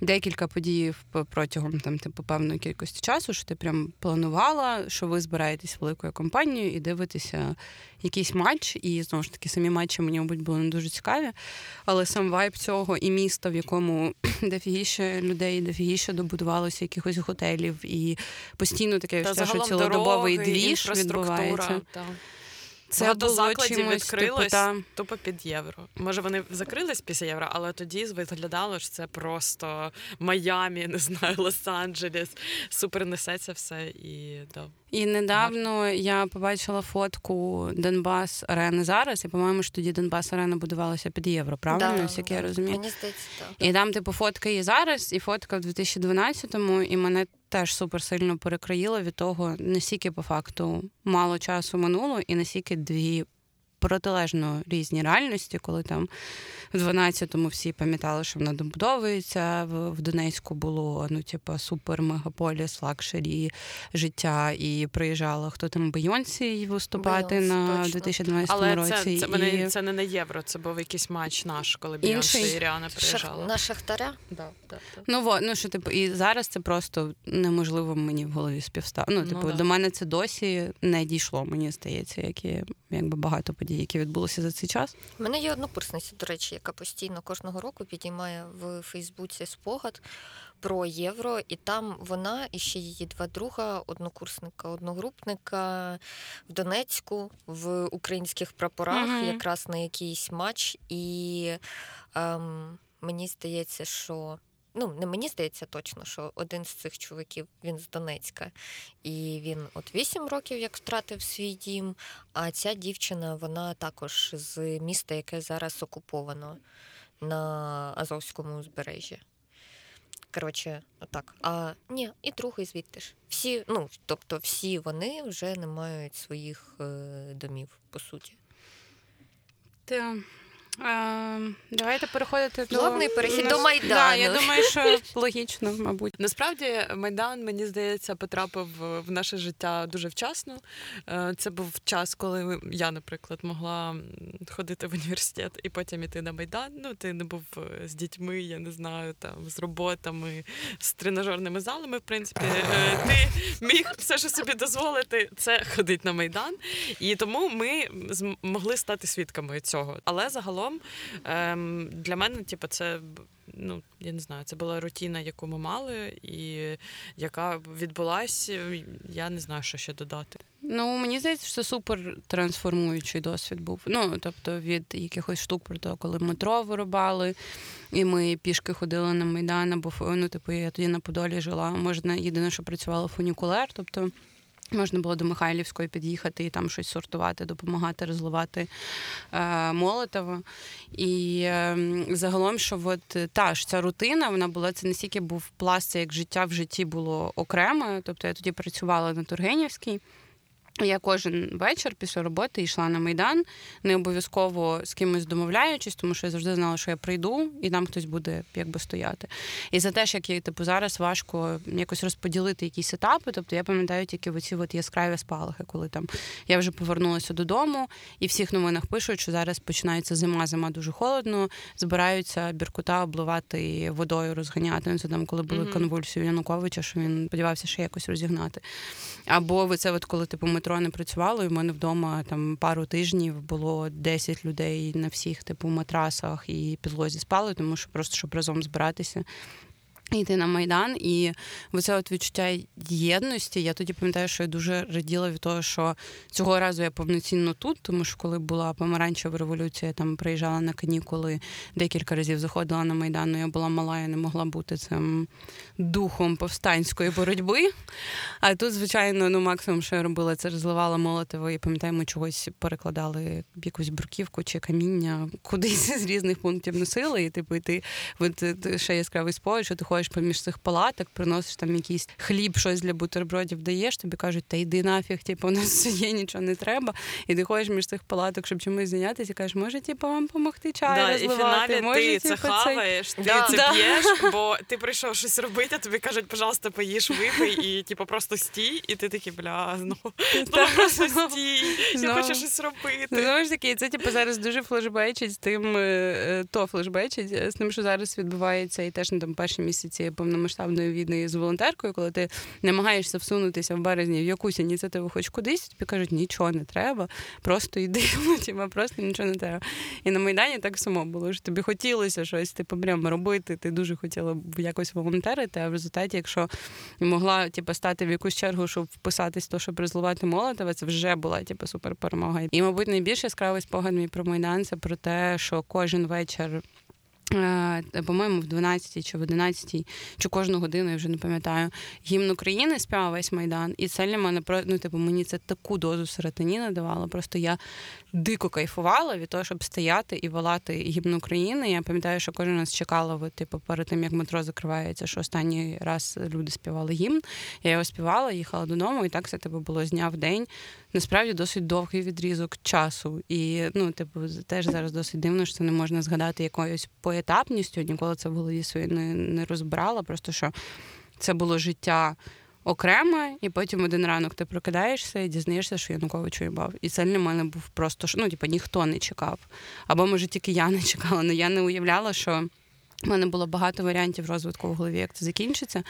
декілька подій протягом там, типу, певної кількості часу, що ти прям планувала, що ви збираєтесь великою компанією і дивитеся якийсь матч. І знову ж таки, самі матчі мені, мабуть, були не дуже цікаві. Але сам вайб цього і міста, в якому (clears throat) дофігіше людей, дофігіше добудувалося якихось готелів, і постійно таке Та що цілодобовий дороги, двіж відбувається. та. Це Багато закладів відкрилось типу, та, тупо під євро. Може, вони закрились після євро, але тоді виглядало, що це просто Майамі, не знаю, Лос-Анджелес. Супер несеться все і да. І недавно я побачила фотку Донбас арени зараз. І по-моєму, що тоді Донбас арена будувалася під євро, правильно? Да, я розумію. Мені здається, так. І там, типу, фотка і зараз, і фотка в 2012-му, і мене теж супер сильно перекроїло від того, наскільки по факту мало часу минуло, і наскільки дві протилежно різні реальності, коли там в 12-му всі пам'ятали, що вона добудовується. В, в Донецьку було ну, типу, супер мегаполіс, luxury життя, і приїжджала хто там Бейонсе виступати Бейонсе, на точно. 2012 Але році. це, це, і... мене, це не на євро, це був якийсь матч наш, коли Бейонсе Інший. і Ріанна приїжджала. На Шахтаря? Да, да, да. Ну во, ну що типу, і зараз це просто неможливо мені в голові співставити. Ну, Ну, типу, да. до мене це досі не дійшло, мені здається, як і якби багато подій, які відбулися за цей час. У мене є однокурсниця, до речі, яка постійно кожного року підіймає в Фейсбуці спогад про євро, і там вона і ще її два друга, однокурсника, одногрупника в Донецьку в українських прапорах, Мгм. якраз на якийсь матч. І ем, мені здається, що. Ну, не мені здається точно, що один з цих чоловіків він з Донецька, і він от 8 років як втратив свій дім. А ця дівчина, вона також з міста, яке зараз окуповано на Азовському узбережжі. Коротше, так. А ні, і другий звідти ж. Всі, ну, тобто, всі вони вже не мають своїх е, домів, по суті. Та, давайте переходити до Плавний перехід до Майдану. Да, я думаю, що (laughs) логічно, мабуть. Насправді Майдан, мені здається, потрапив в наше життя дуже вчасно. Е, Це був час, коли я, наприклад, могла ходити в університет і потім іти на Майдан. Ну, ти не був е, з дітьми, я не знаю, там з роботами, з тренажерними залами. В принципі, Е, ти міг все, що собі дозволити, це ходити на Майдан. І тому ми зм- могли стати свідками цього. Але загалом ем, для мене, типу, це ну я не знаю, це була рутина, яку ми мали, і яка відбулася. Я не знаю, що ще додати. Ну, мені здається, що це супер трансформуючий досвід був. Ну, тобто, від якихось штук про те, коли метро вирубали, і ми пішки ходили на Майдан, або ну, типу, я тоді на Подолі жила. Можна єдине, що працювала фунікулер, тобто. Можна було до Михайлівської під'їхати і там щось сортувати, допомагати розливати е, Молотова. І е, загалом, що от е, та ж ця рутина, вона була це не стільки був пласт, як життя в житті було окремо. Тобто я тоді працювала на Тургенівській. Я кожен вечір після роботи йшла на майдан, не обов'язково з кимось домовляючись, тому що я завжди знала, що я прийду, і там хтось буде якби стояти. І за те, як я типу зараз важко якось розподілити якісь етапи. Тобто я пам'ятаю тільки оці от яскраві спалахи, коли там я вже повернулася додому, і всіх новинах пишуть, що зараз починається зима, зима дуже холодно, збираються біркута обливати водою, розганяти. Ну, Це там, коли були конвульсії Януковича, що він сподівався ще якось розігнати. Або це, от коли типу метро не працювало, і в мене вдома там пару тижнів було 10 людей на всіх типу матрасах і підлозі спали, тому що просто щоб разом збиратися Йти на майдан, і оце от відчуття єдності. Я тоді пам'ятаю, що я дуже раділа від того, що цього разу я повноцінно тут, тому що коли була помаранчева революція, я там приїжджала на канікули, декілька разів заходила на майдан. Я була мала, я не могла бути цим духом повстанської боротьби. А тут, звичайно, ну максимум, що я робила, це розливала молотиво, і пам'ятаємо, чогось перекладали якусь бруківку чи каміння кудись (laughs) з різних пунктів носили, і типу, і ти от, ще яскравий спогад, що ти ходиш ходиш поміж цих палаток, приносиш там якийсь хліб, щось для бутербродів даєш, тобі кажуть, та йди нафіг, типу, у нас (laughs) є, нічого не треба. І ти ходиш між цих палаток, щоб чимось зайнятися, і кажеш, може, типу, вам допомогти чай да, розливати? І в може, ти це типу, хаваєш, ти да. це да. п'єш, (laughs) бо ти прийшов щось робити, а тобі кажуть, пожалуйста, поїж, випий, і типу просто стій, і ти такий, бля, ну, (laughs) ну просто стій, я хочу щось робити. Знову ж таки, це типу зараз дуже флешбечить з тим, е, е, то флешбечить з тим, що зараз відбувається, і теж на там перші місяці цієї повномасштабної війни з волонтеркою, коли ти намагаєшся всунутися в березні в якусь ініціативу, хоч кудись, тобі кажуть, нічого не треба, просто йди, (laughs) ну, тіма, просто нічого не треба. І на Майдані так само було, що тобі хотілося щось типу, прямо робити, ти дуже хотіла б якось волонтерити, а в результаті, якщо могла типу, стати в якусь чергу, щоб вписатись, то щоб розливати молотова, це вже була типу, супер перемога. І, мабуть, найбільш яскравий спогад мій про Майдан це про те, що кожен вечір по-моєму, в 12 чи в 11 чи кожну годину, я вже не пам'ятаю, гімн України співав весь Майдан. І це для мене ну, типу, мені це таку дозу серотоніна давало. Просто я дико кайфувала від того, щоб стояти і волати гімн України. Я пам'ятаю, що кожен нас чекала, типу, перед тим як метро закривається, що останній раз люди співали гімн. Я його співала, їхала додому, і так це типу, було з дня в день насправді досить довгий відрізок часу. І ну, типу, теж зараз досить дивно, що це не можна згадати якоюсь поетапністю. Ніколи це в голові своїй не, не розбирала. Просто що це було життя. Окремо, і потім один ранок ти прокидаєшся і дізнаєшся, що Янукович уїбав. І це для мене був просто ну, типу, ніхто не чекав. Або, може, тільки я не чекала, але я не уявляла, що у мене було багато варіантів розвитку в голові, як це закінчиться,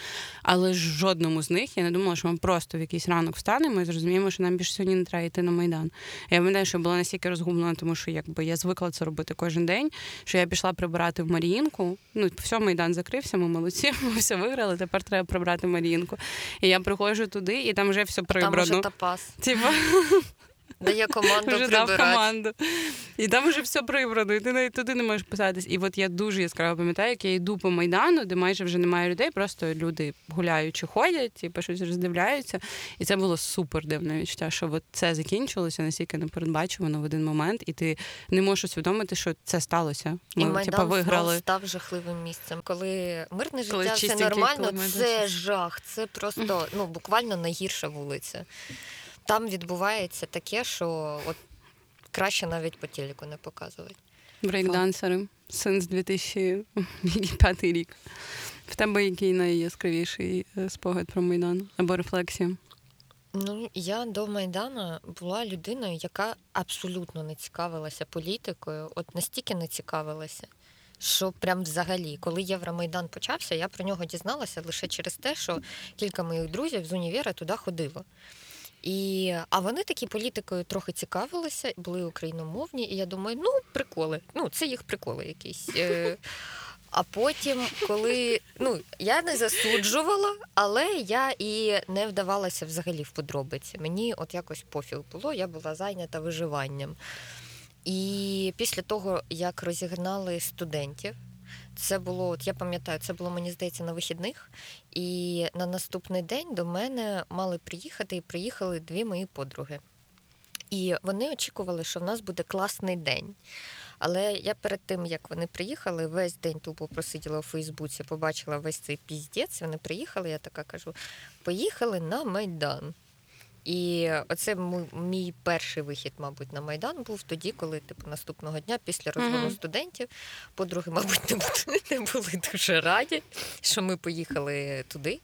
але жодному з них я не думала, що ми просто в якийсь ранок встанемо і зрозуміємо, що нам більше сьогодні не треба йти на майдан. Я пам'ятаю, що я була настільки розгублена, тому що якби я звикла це робити кожен день. Що я пішла прибирати в Маріїнку. Ну, все, майдан закрився, ми молодці, (laughs) ми все виграли. Тепер треба прибрати Маріїнку. І я приходжу туди, і там вже все прибрано. Там вже тапас. Типа (laughs) Дає команду вже дав команду. І там вже все прибрано, і ти навіть туди не можеш писатись. І от я дуже яскраво пам'ятаю, як я йду по майдану, де майже вже немає людей, просто люди гуляючи ходять, і типу, щось роздивляються. І це було супер дивне відчуття, що от це закінчилося настільки непередбачувано в один момент, і ти не можеш усвідомити, що це сталося. Ми, і Майдан типу, виграли. став жахливим місцем. Коли мирне життя, Коли все нормально, це жах. Це просто ну буквально найгірша вулиця там відбувається таке, що от краще навіть по телеку не показувати. Брейкдансери. Сенс 2005 рік. В тебе який найяскравіший е, спогад про Майдан або рефлексія? Ну, я до Майдана була людиною, яка абсолютно не цікавилася політикою, от настільки не цікавилася, що прям взагалі, коли Євромайдан почався, я про нього дізналася лише через те, що кілька моїх друзів з універа туди ходило. І, А вони такі політикою трохи цікавилися, були україномовні, і я думаю, ну, приколи, ну, це їх приколи якісь. Е, а потім, коли ну, я не засуджувала, але я і не вдавалася взагалі в подробиці. Мені от якось пофіг було, я була зайнята виживанням. І після того, як розігнали студентів, це було, от я пам'ятаю, це було, мені здається, на вихідних. І на наступний день до мене мали приїхати і приїхали дві мої подруги. І вони очікували, що в нас буде класний день. Але я перед тим, як вони приїхали, весь день тупо просиділа у Фейсбуці, побачила весь цей піздець. Вони приїхали, я така кажу: поїхали на Майдан. І оце мій перший вихід, мабуть, на Майдан був тоді, коли типу наступного дня, після розгону mm-hmm. студентів, подруги, мабуть, не були, (laughs) не були дуже раді, що ми поїхали туди.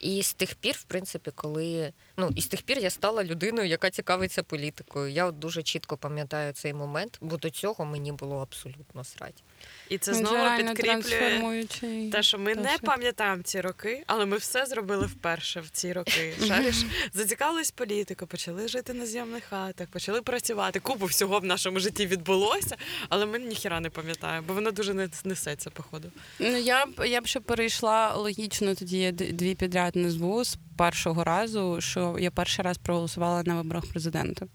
І з тих пір, в принципі, коли ну і з тих пір я стала людиною, яка цікавиться політикою. Я от дуже чітко пам'ятаю цей момент, бо до цього мені було абсолютно срать. І це знову підкріплює те, що ми не пам'ятаємо ці роки, але ми все зробили вперше в ці роки. Шариш, зацікавились політикою, почали жити на зйомних хатах, почали працювати. Купу всього в нашому житті відбулося, але ми ніхіра не пам'ятаємо, бо воно дуже не несеться, походу. Ну я б я б ще перейшла логічно тоді дві підряд назву з першого разу, що я перший раз проголосувала на виборах президента.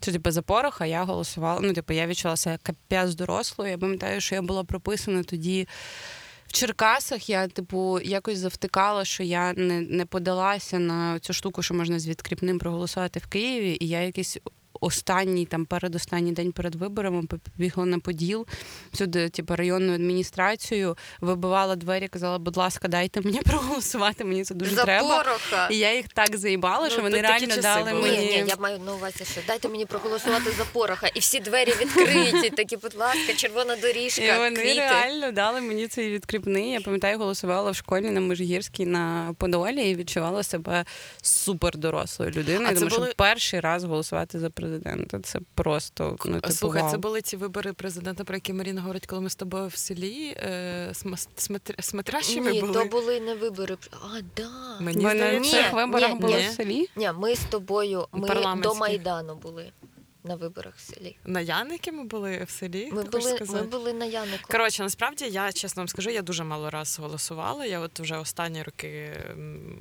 Це типу за Пороха я голосувала. Ну, типу, я відчула себе капець дорослою. Я пам'ятаю, що я була прописана тоді. В Черкасах я, типу, якось завтикала, що я не не подалася на цю штуку, що можна з відкріпним проголосувати в Києві, і я якийсь останній, там передостанній день перед виборами побігла на поділ сюди, типу, районну адміністрацію, вибивала двері, казала, будь ласка, дайте мені проголосувати. Мені це дуже За треба. Пороха. І я їх так заїбала, ну, що вони реально дали були. мені. Ні, ні, я маю на увазі, що дайте мені проголосувати за пороха, і всі двері відкриті. Такі, будь ласка, червона доріжка. І вони квіти. реально дали мені цей відкріпний. Я пам'ятаю, голосувала в школі на Межгірській на Подолі і відчувала себе супер дорослою людиною. А тому були... що перший раз голосувати за президента президента. Це просто ну, типу, слухай. Вау. Це були ці вибори президента, про які Маріна говорить, коли ми з тобою в селі е, смотрящими Ні, були. то були не вибори. А, да. Мені Вони на цих виборах були в селі? Ні, ми з тобою ми до Майдану були. На виборах в селі. На Яники ми були в селі. Ми були ми були на Янику. Коротше, насправді я чесно вам скажу, я дуже мало раз голосувала. Я от вже останні роки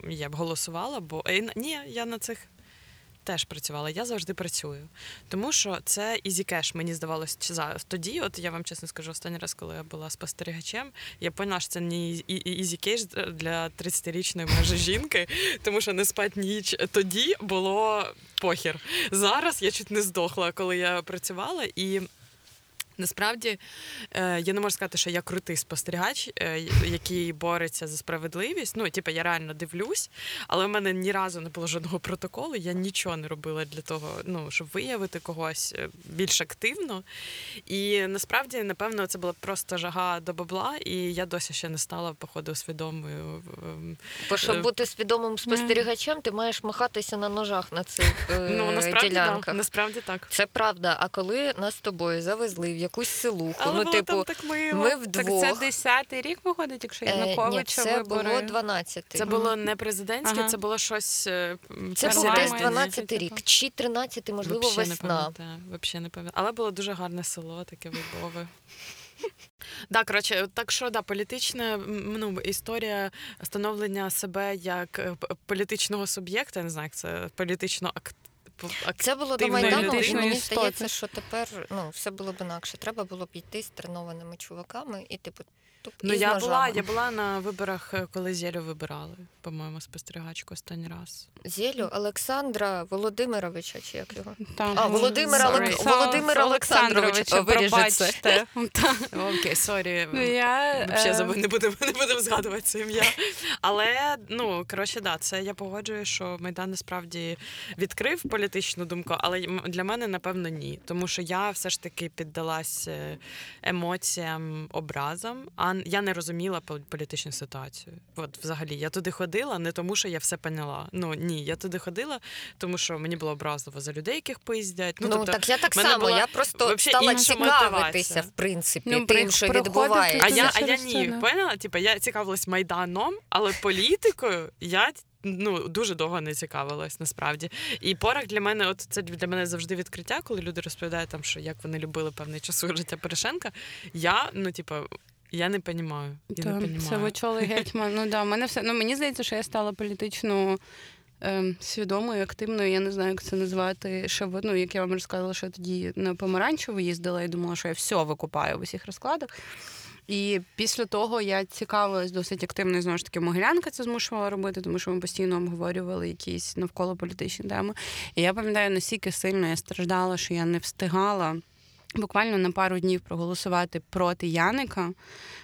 я б голосувала, бо е, ні, я на цих теж працювала. Я завжди працюю. Тому що це easy cash мені здавалося, тоді, от я вам чесно скажу, останній раз, коли я була спостерігачем, я поняла, що це не cash для 30-річної майже жінки, (laughs) тому що не спать ніч тоді було похєр. Зараз я чуть не здохла, коли я працювала і. Насправді е, я не можу сказати, що я крутий спостерігач, е, який бореться за справедливість. Ну, типу, я реально дивлюсь, але в мене ні разу не було жодного протоколу. Я нічого не робила для того, ну щоб виявити когось е, більш активно. І насправді, напевно, це була просто жага до бабла, і я досі ще не стала, походу, свідомою. Бо щоб бути свідомим спостерігачем, ти маєш махатися на ножах на цих ну, насправді, ділянках. Да, насправді так. Це правда. А коли нас з тобою завезли якусь селуху. Але ну, було типу, там так мило. ми вдвох. Так це десятий рік виходить, якщо Януковича е, Ні, це вибори. було 12 Це було не президентське, ага. це було щось. Е, це був десь 12 рік, чи 13, можливо, Вообще весна. Не Взагалі не пам'ятаю. Але було дуже гарне село, таке вибове. (laughs) Да, коротше, так що да, політична ну, історія становлення себе як е, політичного суб'єкта, я не знаю, як це політично акт. Це було до Майдану, і мені здається, що тепер ну, все було б інакше. Треба було б йти з тренованими чуваками і типу Ну, я була я була на виборах, е, коли Зєлю вибирали, по-моєму, спостерігачку останній раз. Зєлю Олександра Володимировича, чи як його? Так. А, Володимир, Олек... Володимир Олександрович. Пробачте. (laughs) Окей, sorry. Ну, я... Взагалі не будемо не будемо згадувати це ім'я. Але, ну, коротше, да, це я погоджую, що Майдан насправді відкрив політичну думку, але для мене, напевно, ні. Тому що я все ж таки піддалась е, емоціям, образам. а я не розуміла політичну ситуацію. От, взагалі, я туди ходила не тому, що я все поняла. Ну ні, я туди ходила, тому що мені було образливо за людей, яких поїздять. Ну, ну тобто, так я так само. Я просто стала цікавитися, в принципі, ну, тим, що відбувається. А я, а я ні, поняла? Типа я цікавилась майданом, але політикою я. Ну, дуже довго не цікавилась насправді. І порах для мене, от це для мене завжди відкриття, коли люди розповідають там, що як вони любили певний час життя Порошенка. Я, ну, типу, я не розумію. Я не понимаю. Це Вочолий гетьман. Ну да, мене все. Ну мені здається, що я стала політично е, свідомою, активною. Я не знаю, як це назвати. Ще ну, як я вам розказала, що я тоді на помаранчево їздила і думала, що я все викупаю в усіх розкладах. І після того я цікавилась досить активно, і, знову ж таки, Могилянка це змушувала робити, тому що ми постійно обговорювали якісь навколо політичні теми. І я пам'ятаю, наскільки сильно я страждала, що я не встигала буквально на пару днів проголосувати проти Яника.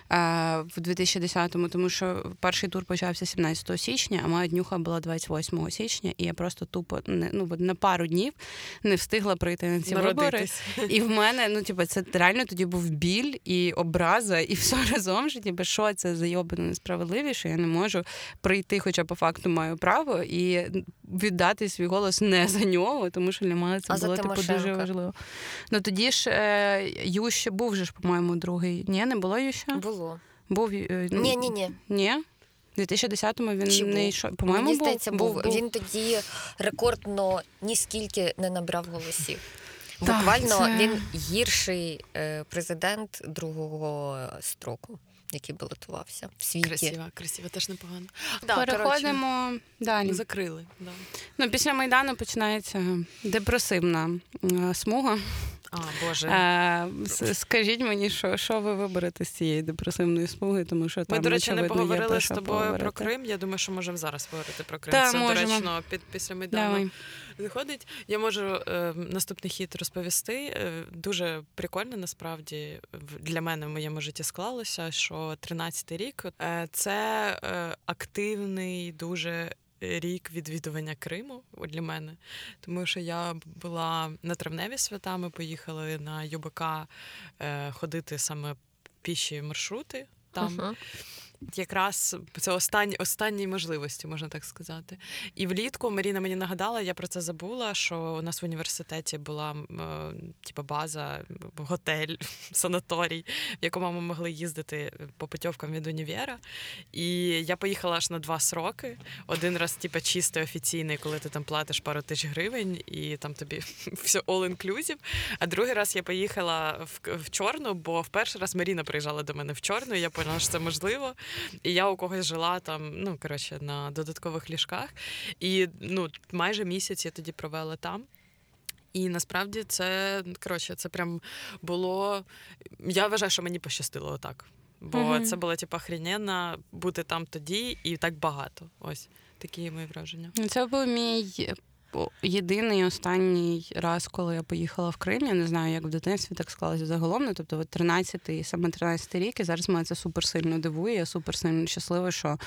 В 2010-му, тому що перший тур почався 17 січня, а моя днюха була 28 січня, і я просто тупо не ну на пару днів не встигла прийти на ці Народитись. вибори. (laughs) І в мене, ну типу, це реально тоді був біль і образа, і (laughs) все разом що типу, що це за йобана несправедливість, що я не можу прийти, хоча по факту маю право, і віддати свій голос не за нього, тому що для мене це А було типу дуже важливо. Ну тоді ж е, Ющ був же ж, по-моєму, другий. Ні, не було Юща? Було. Був е, Ні, ні, ні. Ні? У 2010-му він Чи не йшов. По-моєму, Мені був. здається, був. Він тоді рекордно ніскільки не набрав голосів. Так, Буквально це- він гірший е, президент другого строку, який балотувався в світі. Красиво, красиво, теж непогано. Переходимо далі. Закрили. Да. Ну, після Майдану починається депресивна е, смуга. А, Боже. С- скажіть мені, що, що ви виберете з цієї депресивної смуги, тому що там Ми, до речі, не поговорили з тобою поговорити. про Крим. Я думаю, що можемо зараз говорити про Крим. Та, Це можемо. доречно під після Майдану виходить. Я можу е, наступний хід розповісти. Е, дуже прикольно насправді для мене в моєму житті склалося, що 13-й рік е, це е, активний дуже. Рік відвідування Криму для мене, тому що я була на травневі свята. Ми поїхали на ЮБК е, ходити саме піші маршрути там Мгм. Якраз це останні останні можливості, можна так сказати. І влітку Маріна мені нагадала, я про це забула. Що у нас в університеті була е, типу, база, готель, (laughs) санаторій, в якому ми могли їздити по путівкам від універа. І я поїхала аж на два сроки. Один раз, типу, чистий офіційний, коли ти там платиш пару тисяч гривень, і там тобі (laughs) все all-inclusive. А другий раз я поїхала в, в Чорну, бо в перший раз Маріна приїжджала до мене в Чорну, і я поняла, що це можливо. І я у когось жила там, ну коротше, на додаткових ліжках. І ну, майже місяць я тоді провела там. І насправді це коротше, це прям було. Я вважаю, що мені пощастило отак. Бо Мгм. це було типу, охрененно бути там тоді і так багато. Ось такі мої враження. Ну, Це був мій єдиний останній раз, коли я поїхала в Крим. Я не знаю, як в дитинстві так склалося загалом. Ну, тобто, от 13-й, саме 13-й рік, і зараз мене це супер сильно дивує. Я супер сильно щаслива, що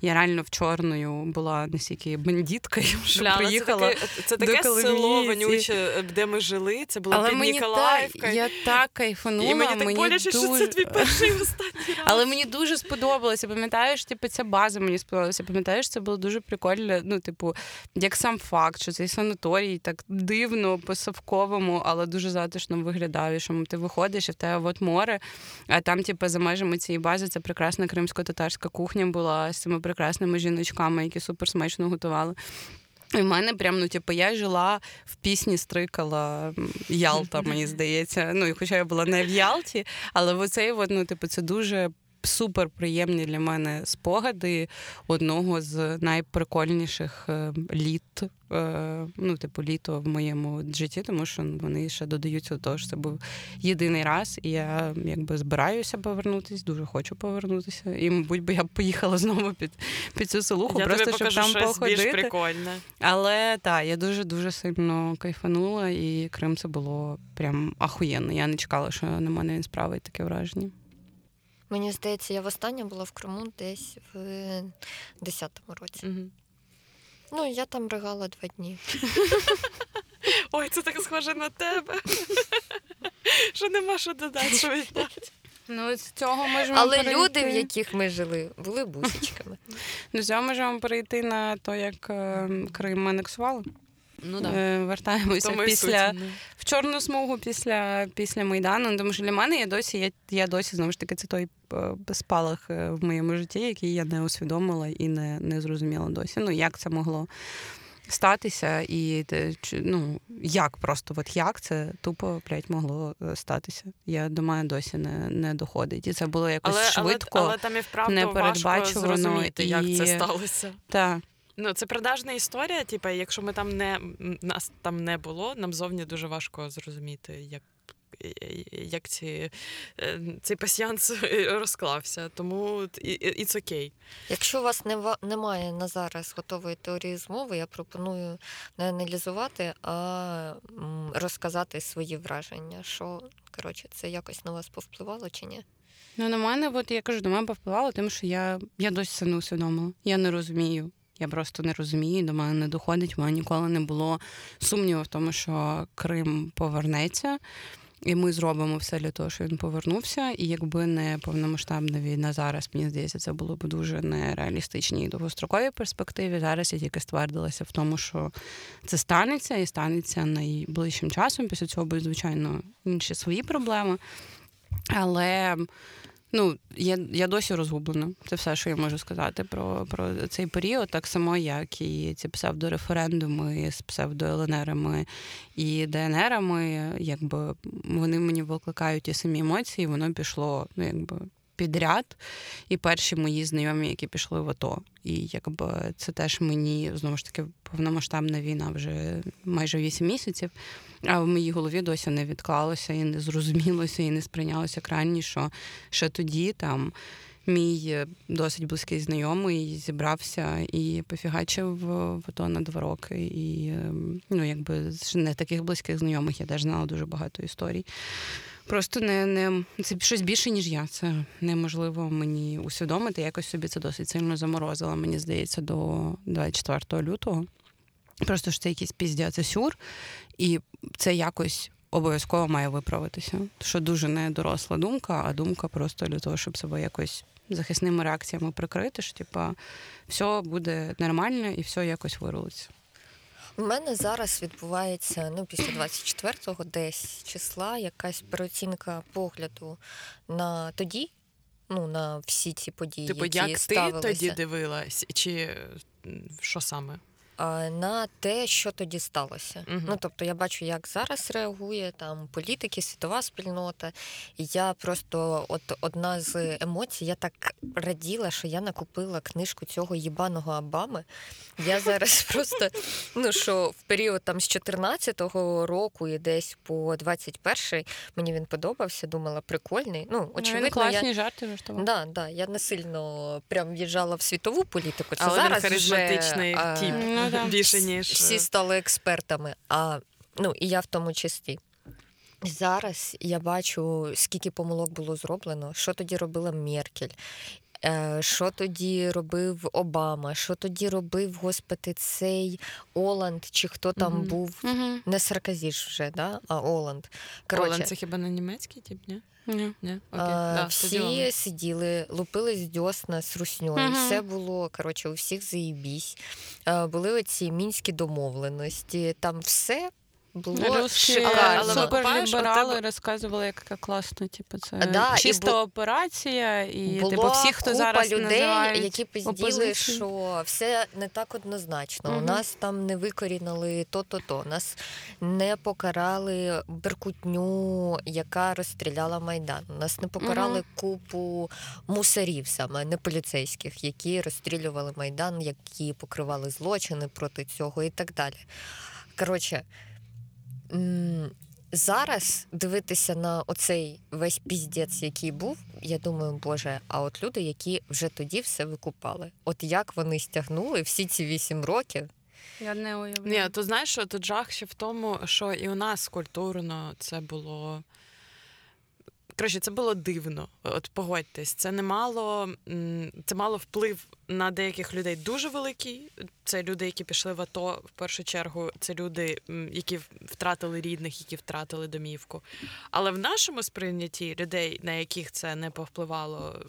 я реально в чорною була настільки бандіткою, що Бля, приїхала. Це таке, це до село вонюче, де ми жили. Це було Але під мені Ніколаївкою. так, я так кайфанула. І мені так боляче, що це твій перший останній (laughs) раз. Але мені дуже сподобалося. Пам'ятаєш, типу, ця база мені сподобалася. Пам'ятаєш, це було дуже прикольно. Ну, типу, як сам факт, що цей санаторій так дивно, по-совковому, але дуже затишно виглядав. І що ти виходиш, і в тебе от море. А там, типу, за межами цієї бази це прекрасна кримсько-татарська кухня була з цими прекрасними жіночками, які супер смачно готували. І в мене прям, ну, типу, я жила в пісні стрикала Ялта, мені (laughs) здається. Ну, і хоча я була не в Ялті, але в оцей, ну, типу, це дуже супер приємні для мене спогади одного з найприкольніших е, літ. е, Ну, типу, літо в моєму житті, тому що вони ще додаються до того, що це був єдиний раз, і я якби збираюся повернутися, дуже хочу повернутися. І, мабуть, би я б поїхала знову під, під цю селуху, Я просто тобі щоб там щось більш прикольне. Але так, я дуже дуже сильно кайфанула, і Крим це було прям ахуєнно. Я не чекала, що на мене він справить таке враження. Мені здається, я востаннє була в Криму десь в 10-му році. Мгм. Ну, я там ригала два дні. (laughs) Ой, це так схоже на тебе. (laughs) Що нема що додати, що віддати. Ну, з цього можемо Але перейти. люди, в яких ми жили, були бусічками. (laughs) Ну, з цього можемо перейти на те, як е, Крим анексували. Ну Е, Вертаємося Тому після суть, ну. в чорну смугу після, після Майдану. Ну, Тому що для мене я досі, я, я досі знову ж таки це той е, спалах е, в моєму житті, який я не усвідомила і не, не зрозуміла досі. Ну, як це могло статися, і ну, як просто, от як це тупо блядь, могло статися. Я мене досі не, не доходить. І це було якось Але, швидко. але, але там і вправду важко непередбачувано зрозуміти, як це сталося. Та. Ну, це продажна історія. Типу, якщо ми там не нас там не було, нам зовні дуже важко зрозуміти, як. Як ці, е, цей пасіянс розклався, тому it's окей. Якщо у вас не немає на зараз готової теорії змови, я пропоную не аналізувати, а розказати свої враження. Що коротше, це якось на вас повпливало чи ні? Ну, на мене, от я кажу, до мене повпливало, тим, що я, я досі це не усвідомила. Я не розумію. Я просто не розумію, до мене не доходить. У мене ніколи не було сумніву в тому, що Крим повернеться, і ми зробимо все для того, щоб він повернувся. І якби не повномасштабна війна зараз, мені здається, це було б дуже нереалістичній і довгостроковій перспективі. Зараз я тільки ствердилася в тому, що це станеться і станеться найближчим часом. Після цього будуть, звичайно, інші свої проблеми. Але ну, я я досі розгублена. Це все, що я можу сказати про про цей період, так само, як і ці псевдореферендуми з псевдоленерами і ДНРами, якби вони мені викликають ті самі емоції, воно пішло, ну якби підряд, і перші мої знайомі, які пішли в АТО. І якби це теж мені знову ж таки повномасштабна війна вже майже 8 місяців. А в моїй голові досі не відклалося і не зрозумілося, і не сприйнялося крайні, що ще тоді там. Мій досить близький знайомий зібрався і пофігачив в АТО на два роки. І ну, якби не таких близьких знайомих я теж знала дуже багато історій. Просто не не це щось більше, ніж я. Це неможливо мені усвідомити. Якось собі це досить сильно заморозило, мені здається, до 24 лютого. Просто що це якийсь піздя, сюр, і це якось обов'язково має виправитися. Що дуже не доросла думка, а думка просто для того, щоб себе якось захисними реакціями прикрити, що типа все буде нормально і все якось вирулиться. У мене зараз відбувається ну після 24-го десь числа якась переоцінка погляду на тоді, ну на всі ці події. Типу, які як ставилися. ти тоді дивилась, чи що саме? На те, що тоді сталося. Угу. Ну тобто я бачу, як зараз реагує там політики, світова спільнота. І я просто, от одна з емоцій, я так раділа, що я накупила книжку цього їбаного Обами. Я зараз (laughs) просто ну що в період там з 14-го року і десь по 21-й мені він подобався, думала, прикольний. Ну, очевидно, він класні я... жарти жартував. Да, да, я не сильно прям в'їжджала в світову політику. Це Але зараз вже, тип. Да. (laughs) Більше ніж всі е, стали експертами. А ну і я в тому числі. Зараз я бачу, скільки помилок було зроблено, що тоді робила Меркель, е, що тоді робив Обама, що тоді робив, господи, цей Оланд, чи хто там Мгм. був. Угу. Не Сарказі вже, да? а Оланд. Олен, це хіба не німецький тип, ні? Ні. Ні? Окей. А, Да, всі сиділи, лупились дьосна з русньою. Мгм. Все було коротше, у всіх заїбісь. А, були оці мінські домовленості. Там все було Русські шикарно. але суперліберали тебе- розказували, як яка класно. Типу, це Да, і чиста бу- операція, і Була типу, всі, хто купа зараз людей, називають які пизділи, що все не так однозначно. У нас там не викорінили то-то-то. Нас не покарали беркутню, яка розстріляла майдан. Нас не покарали Мгм. купу мусорів, саме не поліцейських, які розстрілювали майдан, які покривали злочини проти цього і так далі. Коротше. Зараз дивитися на оцей весь піздець, який був, я думаю, боже, а от люди, які вже тоді все викупали, от як вони стягнули всі ці вісім років. Я не уявляю. Ні, то знаєш, що тут жах ще в тому, що і у нас культурно це було. Коротше, це було дивно. От погодьтесь, це не мало це мало вплив на деяких людей дуже великий. Це люди, які пішли в АТО в першу чергу. Це люди, які втратили рідних, які втратили домівку. Але в нашому сприйнятті людей, на яких це не повпливало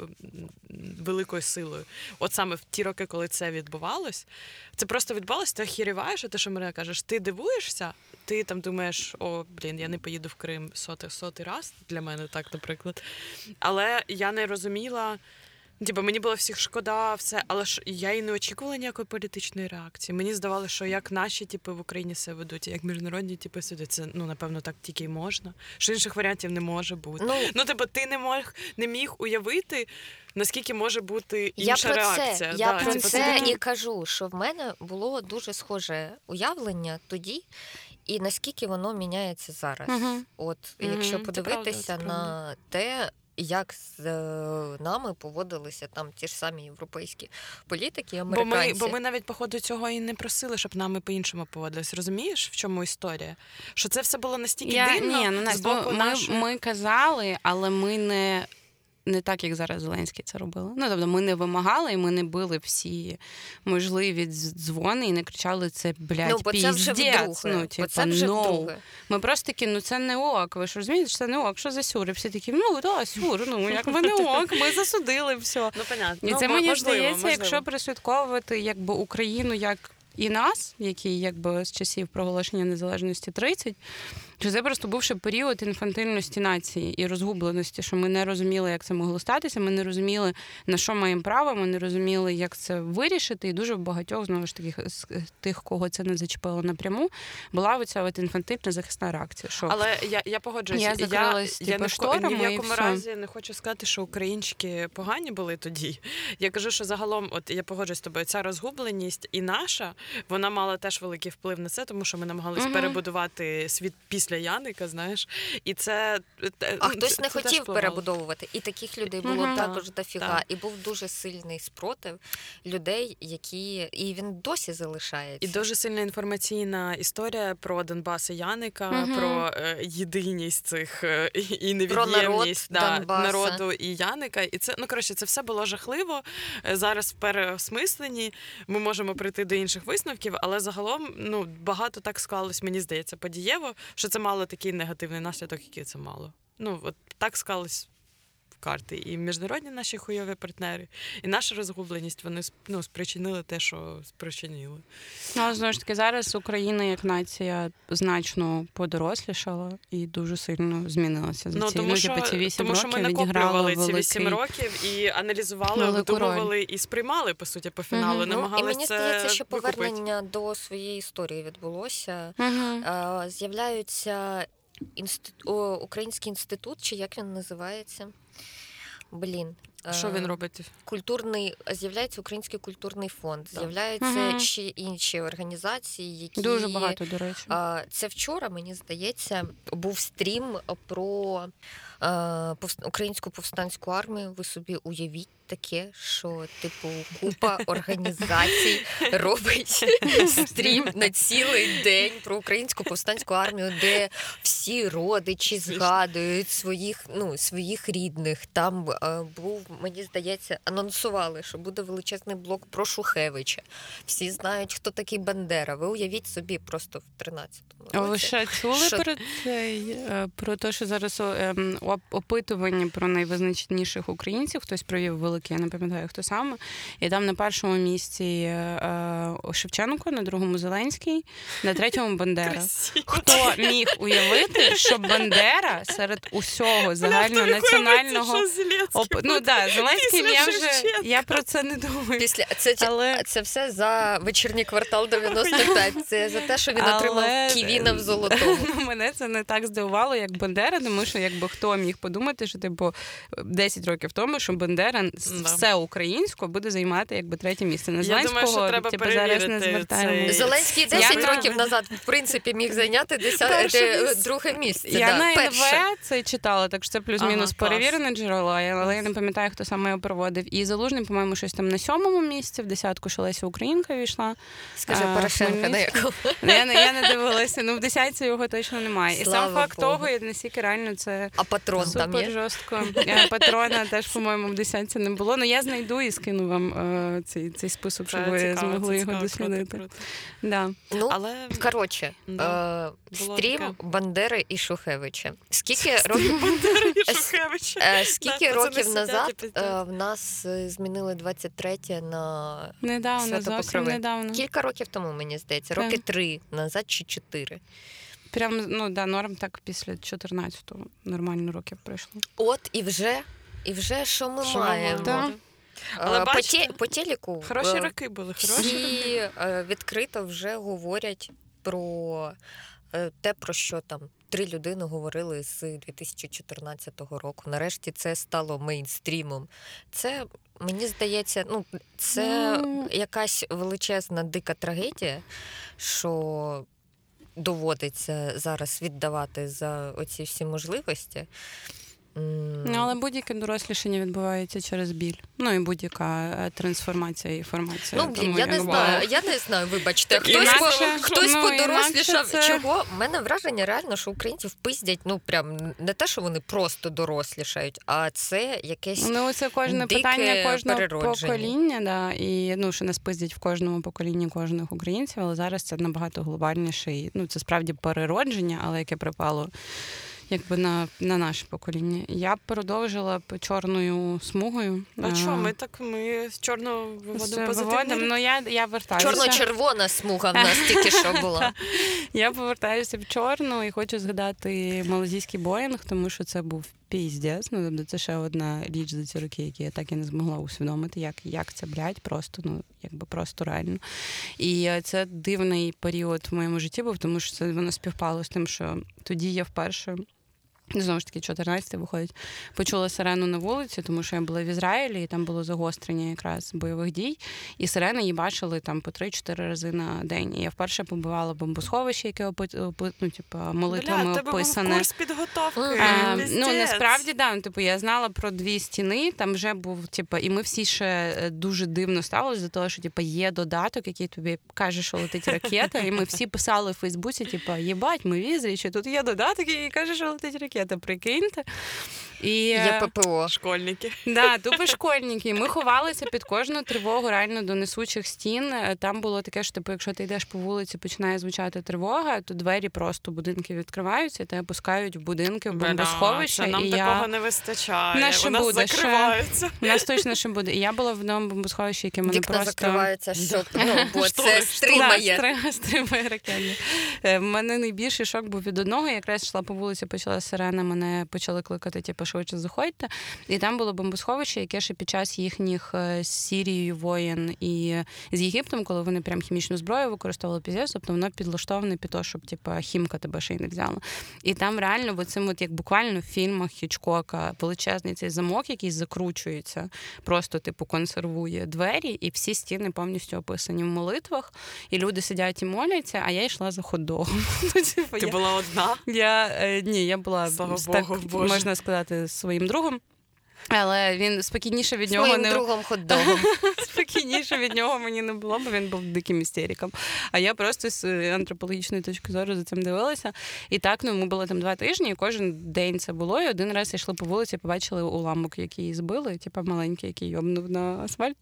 великою силою, от саме в ті роки, коли це відбувалось, це просто відбувалося, ти охіріваєш, а те, що Марина кажеш, ти дивуєшся, ти там думаєш, о, блін, я не поїду в Крим сотий, сотий раз для мене так, наприклад. Але я не розуміла. Типу, мені було всіх шкода, все, але ж я і не очікувала ніякої політичної реакції. Мені здавалося, що як наші типи в Україні себе ведуть, як міжнародні типи сидять, це ну напевно так тільки й можна. Що інших варіантів не може бути. Ну, Ну, типу, ти не мог не міг уявити, наскільки може бути я інша про реакція. це, Да, про типу, це і кажу, що в мене було дуже схоже уявлення тоді, і наскільки воно міняється зараз. Мгм. От якщо це подивитися правда, це на те, як з е, нами поводилися там ті ж самі європейські політики, Бо ми, бо ми навіть по ходу цього і не просили, щоб нами по-іншому поводились. Розумієш, в чому історія? Що це все було настільки Я, дивно ні, ну, з боку ми, нашої... ми казали, але ми не. Не так, як зараз Зеленський це робили. Ну тобто, ми не вимагали, і ми не били всі можливі дзвони і не кричали це блядь, ну, бо це вже вдруге. Ну, бо типу, це вже no. вдруге. Ми просто такі, ну це не ок. Ви ж розумієте, що це не ок, що за сюр? І всі такі, ну да, сюр, ну як ви не ок, ми засудили все. Ну, понятно. І ну, це мо- мені можливо, здається, можливо. якщо прослідковувати якби Україну як і нас, які якби з часів проголошення незалежності 30, що це просто був ще період інфантильності нації і розгубленості, що ми не розуміли, як це могло статися. Ми не розуміли, на що маємо право, ми не розуміли, як це вирішити. І дуже багатьох знову ж таки з тих, кого це не зачепило напряму, була оця от інфантильна захисна реакція. Що Але я, я погоджуюсь. Я закрилась, я, типу, не ко- ні в шторами якому разі не хочу сказати, що українчики погані були тоді. Я кажу, що загалом, от я погоджуюсь з тобою, ця розгубленість і наша, вона мала теж великий вплив на це, тому що ми намагалися Мгм. перебудувати світ після Яника, знаєш. І це А ну, хтось це- не це хотів перебудовувати. І таких людей було Мгм. також Так, дофіга. так. І був дуже сильний спротив людей, які. І він досі залишається. І дуже сильна інформаційна історія про Донбас і Яника, Мгм. про е, єдиність цих е, і- і Про народ да, народу і Яника. І це ну коротше, це все було жахливо. Е, Зараз в переосмисленні ми можемо прийти до інших висновків, але загалом ну багато так склалось, мені здається, подієво, що це мало такий негативний наслідок, який це мало. Ну от так склалось. Карти і міжнародні наші хуйові партнери, і наша розгубленість вони ну, спричинили те, що спричинили. Ну, але, знову ж таки, зараз Україна як нація значно подорослішала і дуже сильно змінилася за Ну, ці, тому, ну, що, ці 8 тому що років ми накоплювали ці великий... 8 років і аналізували, велику видумували і сприймали по суті по фіналу. Мгм. Ну, і Намагалися мені здається, що викупити. повернення до своєї історії відбулося. Е, З'являються інститу... Український інститут, чи як він називається? Блін. Що Е, він робить? Культурний з'являється Український культурний фонд, Так. з'являються Мгм. ще інші організації, які Дуже багато, до речі. Це вчора, мені здається, був стрім про е, повс- українську повстанську армію. Ви собі уявіть таке, що типу купа організацій робить стрім на цілий день про українську повстанську армію, де всі родичі згадують своїх, ну, своїх рідних. Там е, був, мені здається, анонсували, що буде величезний блок про Шухевича. Всі знають, хто такий Бандера. Ви уявіть собі просто в 13-му А ви ще чули Що- про цей е, про те, що зараз ем, опитування про найвизначніших українців? Хтось провів велике, я не пам'ятаю хто саме. І там на першому місці е, Шевченко, на другому Зеленський, на третьому Бандера. Красиво. Хто міг уявити, що Бандера серед усього загальнонаціонального Оп... Ну да, Зеленський Після я вже Шевченка. я про це не думаю. Після це, Але- це все за вечірній квартал 95. Це за те, що він Але- отримав ківіна в золотому. (laughs) Ну, мене це не так здивувало, як Бандера, тому що якби хто міг подумати, що типу 10 років тому, що Бандера Да. все українсько буде займати якби третє місце. На Я думаю, Зеленського що треба типу, зараз не звертаємо. цей- Зеленський Я 10 на- років назад, в принципі, міг зайняти десят... Перше де- місце. друге місце. Я да, на. НВ це читала, так що це плюс-мінус Ага, перевірене джерело, але я не пам'ятаю, хто саме його проводив. І Залужний, по-моєму, щось там на сьомому місці, в десятку, що Леся Українка війшла. Скажи А, Порошенка на якому. (laughs) Ну, я, не- я не дивилася, ну в десятці його точно немає. І сам факт Богу. того, я настільки реально це А патрон там є. жорстко. Е, Патрона теж, по-моєму, в десятці не було. Ну я знайду і скину вам е, цей, цей список, щоб ви цікаво, змогли це його цікаво, дослідити. круто, круто. Да. Ну, Але коротше, Да. е, стрім таке. Бандери і Шухевича. Скільки років Бандера і (laughs) Е, Шухевича. Е, Скільки років назад е, в нас змінили 23 на Недавно, зовсім недавно. кілька років тому, мені здається, роки три назад чи чотири. Прям ну да, норм так після 14-го нормально років пройшло. От і вже, і вже що ми Що маємо? Да. Е, Але по, бачите, те- по телеку Хороші е, роки були, хороші всі роки. відкрито вже говорять про е, те, про що там три людини говорили з 2014 року. Нарешті це стало мейнстрімом. Це мені здається, ну це Ну. якась величезна дика трагедія, що доводиться зараз віддавати за оці всі можливості. Ну, але будь-яке дорослішання відбувається через біль. Ну і будь-яка е, Ну, трансформація інформації. блін, я не знаю, я не знаю, вибачте. Хтось, інакше- по, хтось ну, подорослішав. це- Чого? У мене враження реально, що українців пиздять, ну прям не те, що вони просто дорослішають, а це якесь. Ну, це кожне дике питання кожного покоління, да, і ну, що нас пиздять в кожному поколінні кожних українців, але зараз це набагато глобальніше. І, ну, це справді переродження, але яке припало якби на, на наше покоління. Я б продовжила чорною смугою. А Е, що, ми так ми з чорного виводимо позитивний Ну, я, я вертаюся. Чорно-червона смуга в нас тільки що (laughs) була. Я повертаюся в чорну і хочу згадати малазійський боїнг, тому що це був піздець. Ну, тобто це ще одна річ за ці роки, які я так і не змогла усвідомити, як, як це блядь, просто, ну, якби просто реально. І е, це дивний період в моєму житті був, тому що це воно співпало з тим, що тоді я вперше. Знову ж таки, 14 виходить, почула сирену на вулиці, тому що я була в Ізраїлі, і там було загострення якраз бойових дій. І сирени її бачили там по 3-4 рази на день. І я вперше побувала бомбосховище, яке опи- опи- ну, типу, молитвами Бля, в був описане. курс підготовки. А, ну насправді да. ну, Типу, я знала про дві стіни. Там вже був, типу, і ми всі ще е, дуже дивно ставилися до того, що типу, є додаток, який тобі каже, що летить ракета. І ми всі писали в Фейсбуці, типу, єбать, ми візрі, що тут є додаток, який каже, що летить ракета. Прикиньте. І, Є е, ППО. Школьники. Да, тупо школьники. Ми ховалися під кожну тривогу реально до несучих стін. Е, Там було таке, що типу, якщо ти йдеш по вулиці, починає звучати тривога, то двері просто будинки відкриваються, і тебе пускають в будинки, в бомбосховище. це нам і такого я... не вистачає. Наше У нас буде, ще. закриваються. У нас точно ще буде. І я була в одному бомбосховищі, яке мене Вікна просто закриваються, щоб ну, (laughs) бо це стримає. Да, стримає ракетні. Е, В мене найбільший шок був від одного. Я якраз йшла по вулиці, почала сирена, мене почали кликати, типу, швидше заходьте. І там було бомбосховище, яке ще під час їхніх е, з Сірією воєн і з Єгиптом, коли вони прям хімічну зброю використовували піздець, тобто воно підлаштоване під те, щоб типу, хімка тебе ще й не взяла. І там реально, бо цим, от як буквально в фільмах Хічкока, величезний цей замок, який закручується, просто типу консервує двері, і всі стіни повністю описані в молитвах, і люди сидять і моляться, а я йшла за хот-догом. (laughs) Ну, типу, Ти була одна. я е, ні, я була Слава з- Богу, можна сказати, своїм другом. Але він спокійніше від нього Своїм не другом хот-догом. (laughs) спокійніше від нього мені не було, бо він був диким істериком. А я просто з е, антропологічної точки зору за цим дивилася. І так, ну ми були там два тижні, і кожен день це було. І один раз йшли по вулиці, побачили уламок, який збили, типу маленький, який йобнув на асфальт.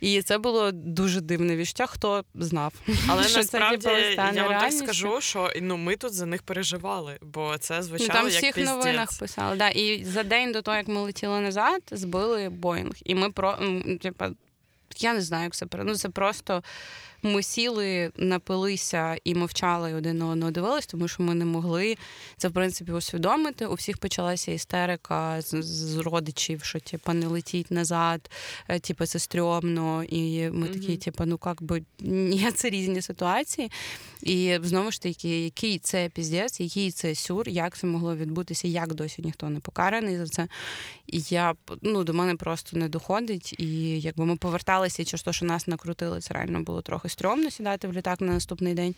І це було дуже дивне відчуття. Хто знав? (laughs) Але що це, типу, стане я вам так скажу, що ну ми тут за них переживали, бо це Ну, там як всіх піздець. новинах писали. Да. І за день до того, як ми летіли назад, збили Боїнг. І ми про типа, я не знаю, як це про- ну, це просто. Ми сіли, напилися і мовчали і один на одного дивились, тому що ми не могли це в принципі усвідомити. У всіх почалася істерика з, з родичів, що типа не летіть назад, е, типа це стрьомно. І ми такі, типа, ну як би ні, це різні ситуації. І знову ж таки, який це піздець, який це сюр, як це могло відбутися, як досі ніхто не покараний за це. І я ну до мене просто не доходить. І якби ми поверталися і через те, що нас накрутили, це реально було трохи стрьомно сідати в літак на наступний день.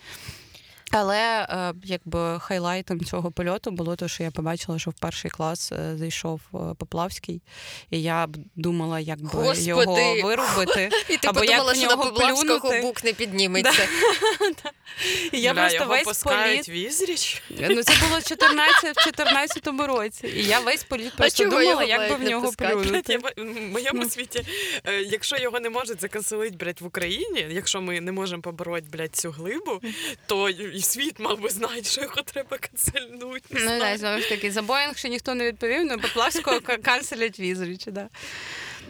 Але е, якби хайлайтом цього польоту було те, що я побачила, що в перший клас е, зайшов е, Поплавський, і я б думала, як би Господи! його вирубити. (laughs) І ти Або подумала, в що на нього Поплавського плюнути. бук не підніметься. (laughs) І я Бля, просто його весь політ. в Ізріч. Ну це було 14 в 14 році. І я весь політ просто чого думала, як би в нього? Плюнути. в моєму світі, е, якщо його не можуть заканцелити, блядь, в Україні, якщо ми не можемо побороти, блядь, цю глибу, то і світ мав би знати, що його треба канцельнути. Не Ну да, знову ж таки, за Боїнг ще ніхто не відповів, ну Поплавського ка- канцелять візрічі, да.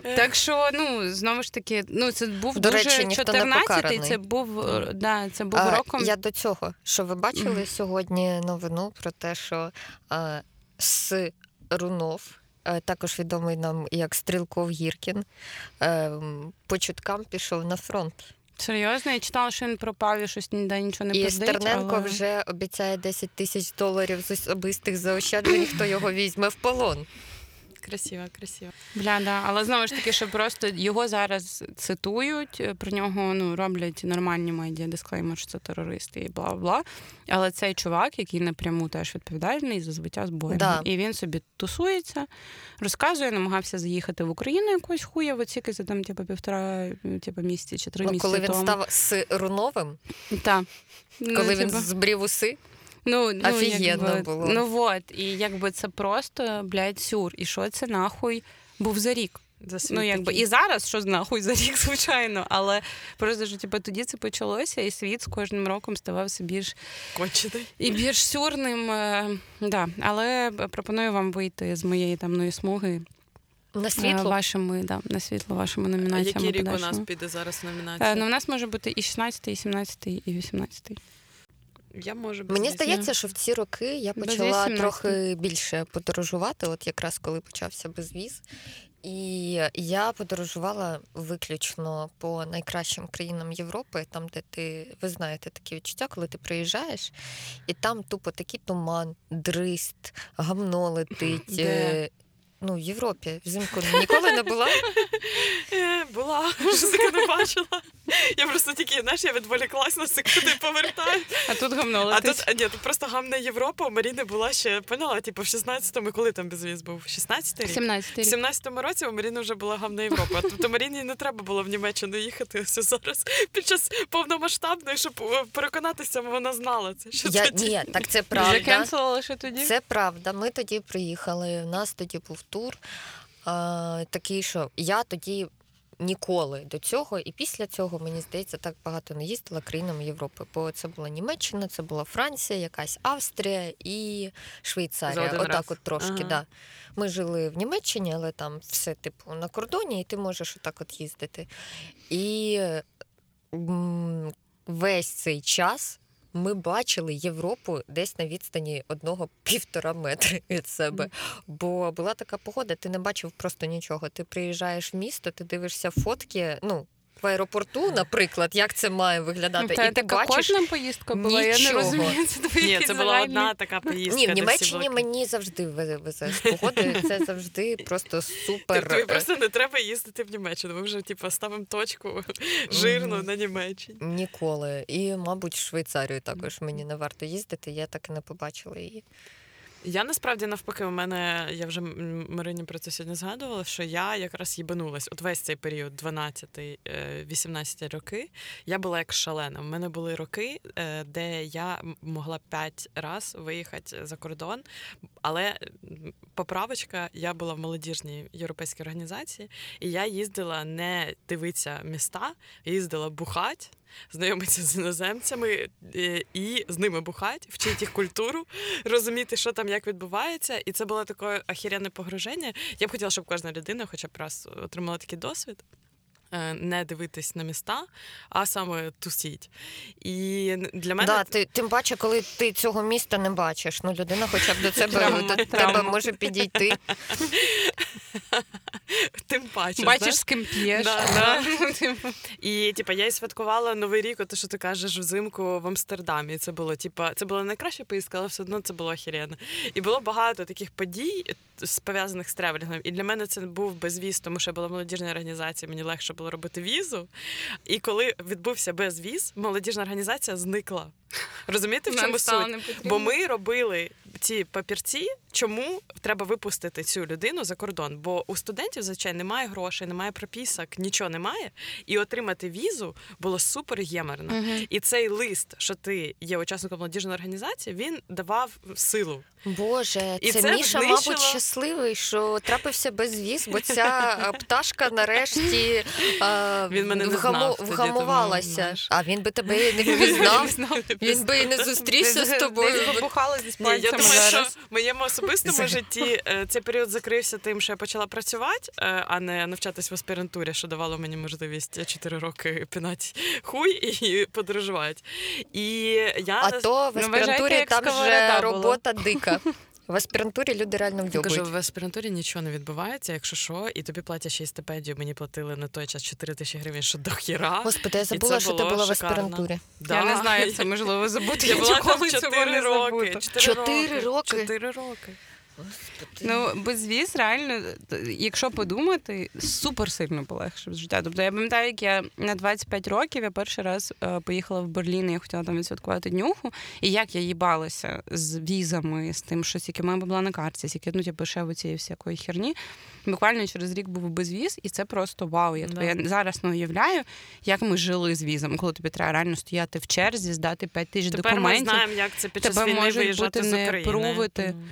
Так що, ну, знову ж таки, ну це був До дуже речі, 14-й, це був, е, да, це був А, роком. Я до цього, що ви бачили сьогодні новину про те, що а, С. Рунов, е, також відомий нам як Стрілков Гіркін, е, по чуткам пішов на фронт. Серйозно, я читала, що він пропав і щось ніде нічого не І пиздить, Стерненко але... вже обіцяє 10 тисяч доларів з особистих заощаджень, хто його візьме в полон. Красиво, красиво. Бля, да. Але знову ж таки, що просто його зараз цитують, про нього ну, роблять нормальні медіа, дисклеймер, що це терористи і бла бла. Але цей чувак, який напряму теж відповідальний за збиття збою. Да. І він собі тусується, розказує, намагався заїхати в Україну якусь хуя, оціки за там, типу, півтора типу, місяці чи три Ну, місяці. коли він став з Руновим, Так. коли він типу, збрів уси, Ну, ну, Офігенно якби, було. Ну от, і якби це просто, блядь, сюр. І що це нахуй був за рік? За Ну, якби і зараз що нахуй за рік, (laughs) звичайно, але просто що типу, тоді це почалося, і світ з кожним роком ставав все більш кончений. і більш сюрним. е, Да. Але пропоную вам вийти з моєї темної смуги на е, світло. вашими, да, на світло вашими А номінаціями. який рік у нас піде зараз в Е. Ну, у нас може бути і 16, і 17, і 18. Я можу без Мені здається, що в ці роки я почала трохи більше подорожувати, от якраз коли почався безвіз. І я подорожувала виключно по найкращим країнам Європи, там, де ти, ви знаєте, такі відчуття, коли ти приїжджаєш, і там тупо такий туман, дрист, гамно летить. Де? Ну, в Європі взимку ніколи не була. Е, була, (laughs) що таке не бачила. Я просто тільки, знаєш, я відволіклась на секунду і повертаю. А тут гамно А тут, ні, тут просто гамна Європа, у Маріни була ще, поняла, типу, в 16-му, коли там безвіз був? 16-й рік? 17 В 17-му році у Маріни вже була гамна Європа. Тобто Маріні не треба було в Німеччину їхати ось зараз під час повномасштабної, щоб е, переконатися, вона знала це. Що Я, ті- ні, так це Вже правда. кенселили ще тоді? Це правда. Ми тоді приїхали. У нас тоді був тур. А, такий, що я тоді ніколи до цього, і після цього, мені здається, так багато не їздила країнами Європи. Бо це була Німеччина, це була Франція, якась Австрія і Швейцарія. Отак, раз. от трошки, Ага. да. Ми жили в Німеччині, але там все типу на кордоні, і ти можеш отак от їздити. І весь цей час ми бачили Європу десь на відстані одного (laughs) півтора метри від себе. Бо була така погода, ти не бачив просто нічого. Ти приїжджаєш в місто, ти дивишся фотки. Ну, в аеропорту, наприклад, як це має виглядати, Та і ти така бачиш. кожна поїздка була, я не розумію. Це твої Ні, це була загальні- одна така поїздка. Ні, в Німеччині мені завжди везе погодою. (laughs) Це завжди просто супер. Тобі просто не треба їздити в Німеччину. Ми вже типу, ставимо точку жирну Мгм. на Німеччині. Ніколи. І, мабуть, в Швейцарію також мені не варто їздити. Я так і не побачила її. Я насправді навпаки, у мене я вже Марині про це сьогодні згадувала, що я якраз їбанулась. От весь цей період, 12-18 роки, я була як шалена. У мене були роки, е, де я могла п'ять раз виїхати за кордон. Але поправочка, я була в молодіжній європейській організації, і я їздила не дивитися міста, їздила бухать. Знайомитися з іноземцями е, і з ними бухать, вчити їх культуру, розуміти, що там як відбувається, і це було таке охеренне погруження. Я б хотіла, щоб кожна людина, хоча б раз отримала такий досвід. е, Не дивитись на міста, а саме тусіть. І для мене Да, ти, тим паче, коли ти цього міста не бачиш. Ну, людина хоча б до (laughs) тебе, до тебе може підійти. (laughs) (laughs) тим паче. Бачиш, з ким п'єш. Да, да. (laughs) І типа я і святкувала новий рік, от що ти кажеш взимку в Амстердамі. Це було типа, це була найкраща поїздка, але все одно це було охеренно. І було багато таких подій, з- пов'язаних з тревелінгом. І для мене це був безвіз, тому що я була в молодіжній організації, мені легше було робити візу. І коли відбувся безвіз, молодіжна організація зникла. Розумієте, в чому суть? Бо ми робили ці папірці, чому треба випустити цю людину за кордон. Бо у студентів, звичайно, немає грошей, немає пропісок, нічого немає. І отримати візу було супер ємерно. Угу. І цей лист, що ти є учасником молодіжної організації, він давав силу. Боже, І це, це Міша, знищило- мабуть, щасливий, що трапився безвіз, бо ця пташка нарешті а, Він мене не вгамо- знав тоді, тому, вгамувалася. знаєш. А він би тебе не впізнав. Він би і не зустрівся з тобою. Ні, я думаю, що в моєму особистому житті е, цей період закрився тим, що я почала працювати, е, а не навчатись в аспірантурі, що давало мені можливість 4 роки пінати хуй і подорожувати. І я А то в Ну, аспірантурі там сковорода же була. робота дика. В аспірантурі люди реально Я кажу, в аспірантурі нічого не відбувається, якщо що, і тобі платять ще й стипендію. Мені платили на той час 4 тисячі гривень, що до хіра. Господи, я забула, що ти була в аспірантурі. аспірантурі. Я не знаю, це можливо забути. Я була там ніколи цього 4 роки. 4 Чотири роки? 4 роки. Господи. Ну, безвіз реально, якщо подумати, супер сильно полегшив життя. Тобто я пам'ятаю, як я на 25 років я перший раз е, поїхала в Берлін, і я хотіла там відсвяткувати днюху. І як я їбалася з візами, з тим, що скільки в була на карті, скільки ну, типу, ще цієї всякої херні. Буквально через рік був безвіз, і це просто вау. Я, Да. я зараз не уявляю, як ми жили з візами, коли тобі треба реально стояти в черзі, здати 5 тисяч Тепер ми документів. знаємо, як це під час Тебе війни виїжджати бути з України. провити. Мгм.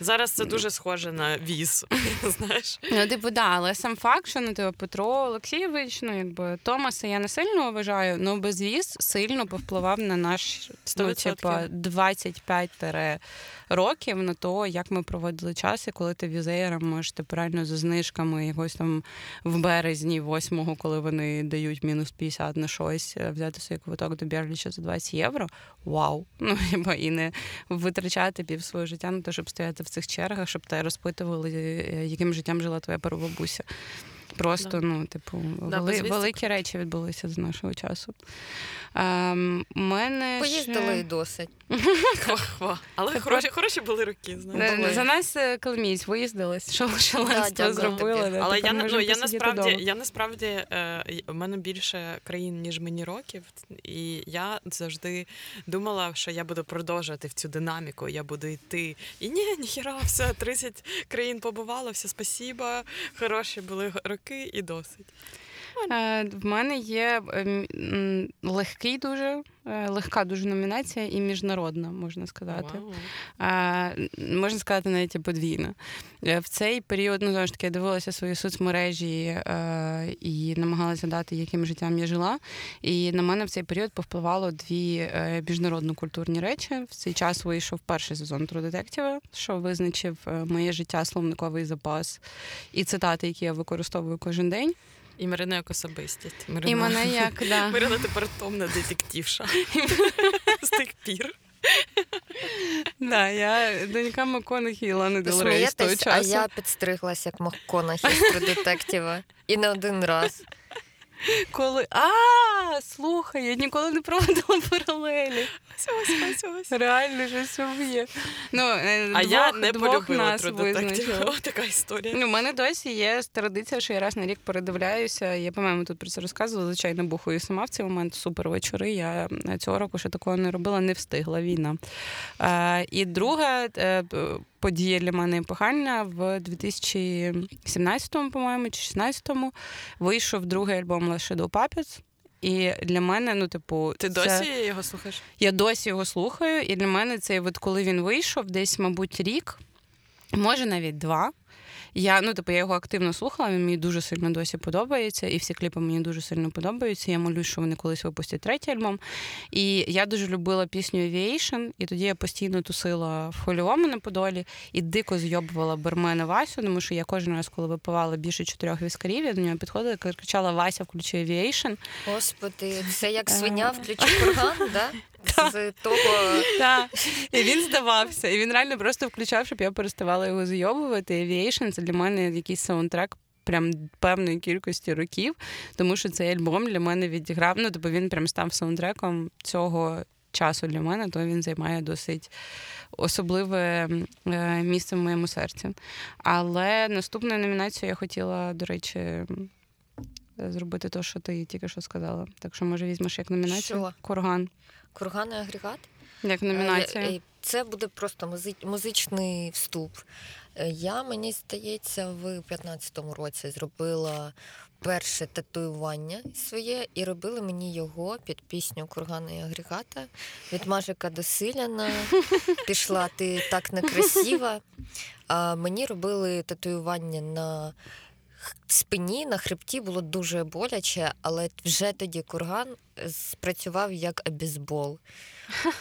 Зараз це дуже схоже на віз. (laughs) Знаєш, Ну, типу, да, але сам факт, що ну, типу, Петро Олексійович, ну якби Томаса я не сильно вважаю, але безвіз сильно повпливав на наш ну, 100%. типу, 25 років на то, як ми проводили час, і коли ти візеєром можеш типу, реально за знижками якось там в березні, 8-го, коли вони дають мінус 50 на щось, е, взяти свій квиток до Берліча за 20 євро. Вау! (laughs) Ну хіба і не витрачати пів свого життя на те, щоб стояти в цих чергах, щоб те розпитували, е, яким життям жила твоя прабабуся. Просто, ну, типу, вели, великі речі відбулися з нашого часу. Ем, мене Поїздили ще... і досить. (laughs) Але хороші, хороші були роки, знаєш. Е, були. За нас е, Коломієць що Да, зробили. Але я, ну, я насправді, я насправді е, й- мене більше країн, ніж мені років, і я завжди думала, що я буду продовжувати в цю динаміку, я буду йти. І ні, ніхіра, все, 30 країн побувало, все спасіба, хороші були роки і досить. Е, В мене є ем, легкий дуже, е, легка дуже номінація і міжнародна, можна сказати. Вау. Е, Можна сказати, навіть і подвійна. В цей період, ну знову ж таки, я дивилася свої соцмережі і намагалася дати, яким життям я жила. І на мене в цей період повпливало дві е, міжнародно-культурні речі. В цей час вийшов перший сезон Detective, що визначив моє життя, словниковий запас і цитати, які я використовую кожен день. І Марина як особистість. Марина, І мене як (laughs) да. Марина тепер томна детективша. (laughs) З тих пір. Да, я донька МакКонахі і Лани Ви з того часу. а я підстриглася як МакКонахі з детектива. І не один раз. Коли а слухай, я ніколи не проводила (laughs) паралелі. Ось, ось, ось. Реально щось є. Ну е, А двох, я не двох полюбила. О, (laughs) така історія. Ну, у мене досі є традиція, що я раз на рік передивляюся. Я по-моєму тут про це розказувала. Звичайно, бухаю сама в цей момент супер вечори. Я е, цього року ще такого не робила, не встигла війна. Е, і друга подія для мене епохальна в 2017-му, по-моєму, чи 16-му вийшов другий альбом Лашедо Puppets. І для мене, ну, типу, Ти це... досі його слухаєш? Я досі його слухаю, і для мене цей, от коли він вийшов, десь, мабуть, рік, може навіть два. Я, ну, типу, я його активно слухала, він мені дуже сильно досі подобається, і всі кліпи мені дуже сильно подобаються. Я молюсь, що вони колись випустять третій альбом. І я дуже любила пісню Aviation, і тоді я постійно тусила в хольовому на Подолі і дико зйобувала Бермена Васю, тому що я кожен раз, коли випивала більше чотирьох віскарів, я до нього підходила і кричала Вася, включи Aviation. Господи, це як свиня включив курган, да? З того Так. І він здавався. І він реально просто включав, щоб я переставала його зйобувати. Aviation — це для мене якийсь саундтрек. Прям певної кількості років, тому що цей альбом для мене відіграв. Ну, тобто він прям став саундтреком цього часу для мене, то він займає досить особливе е, місце в моєму серці. Але наступною номінацією я хотіла, до речі, зробити те, що ти тільки що сказала. Так що, може, візьмеш як номінацію? Що? Курган. Курган і агрегат. Як номінація. Е, е, Це буде просто музичний вступ. Е, Я, мені здається, в 15-му році зробила перше татуювання своє і робили мені його під пісню Кургана і агрегата від Мажика до Силяна. (laughs) Пішла ти так некрасива. А мені робили татуювання на спині, на хребті було дуже боляче, але вже тоді курган спрацював як обізбол. (laughs)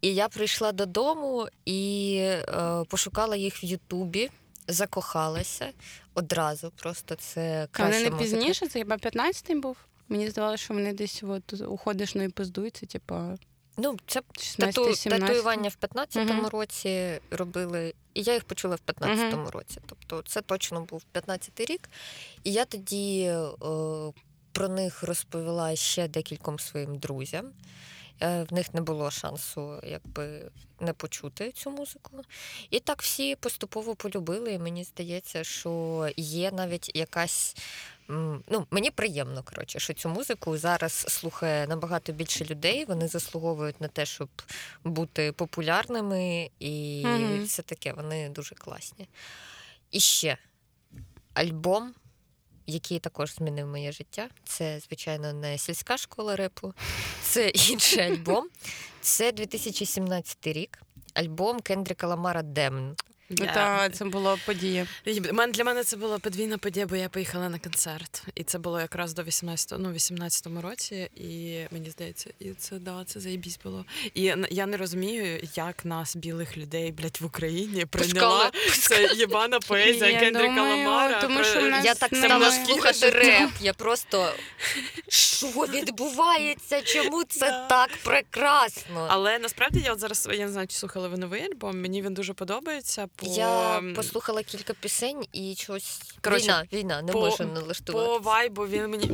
І я прийшла додому і е, пошукала їх в Ютубі, закохалася одразу. Просто це краще вони не пізніше, це хіба 15-й був? Мені здавалося, що вони десь от уходиш, ну і пиздуються, типа Ну, це 16 тату, татуювання в 15-му Мгм. році робили, і я їх почула в 15-му році. Тобто це точно був 15-й рік. І я тоді е, про них розповіла ще декільком своїм друзям. Е, В них не було шансу якби не почути цю музику. І так всі поступово полюбили. І мені здається, що є навіть якась. Ну, мені приємно, коротше, що цю музику зараз слухає набагато більше людей. Вони заслуговують на те, щоб бути популярними, і Мгм. все таке, вони дуже класні. І ще альбом, який також змінив моє життя. Це, звичайно, не сільська школа репу, це (laughs) інший альбом. Це 2017 рік. Альбом Кендріка Ламара Демн. Я- Та це було подія. Мен- Для мене це була подвійна подія, бо я поїхала на концерт. І це було якраз до 18, ну, 18-му році. І мені здається, і це да, це заєбісь було. І я не розумію, як нас, білих людей, блядь, в Україні прийняла ця єбана поезія Я Кендріка Ламара. тому що нас Я так стала слухати реп. Я просто що (laughs) відбувається? Чому це так прекрасно? Але насправді я от зараз я не знаю, чи слухали ви новий альбом. Мені він дуже подобається. По, Я послухала кілька пісень і щось Коротше, війна, війна, не по- можу по налаштувати. вайбу він мені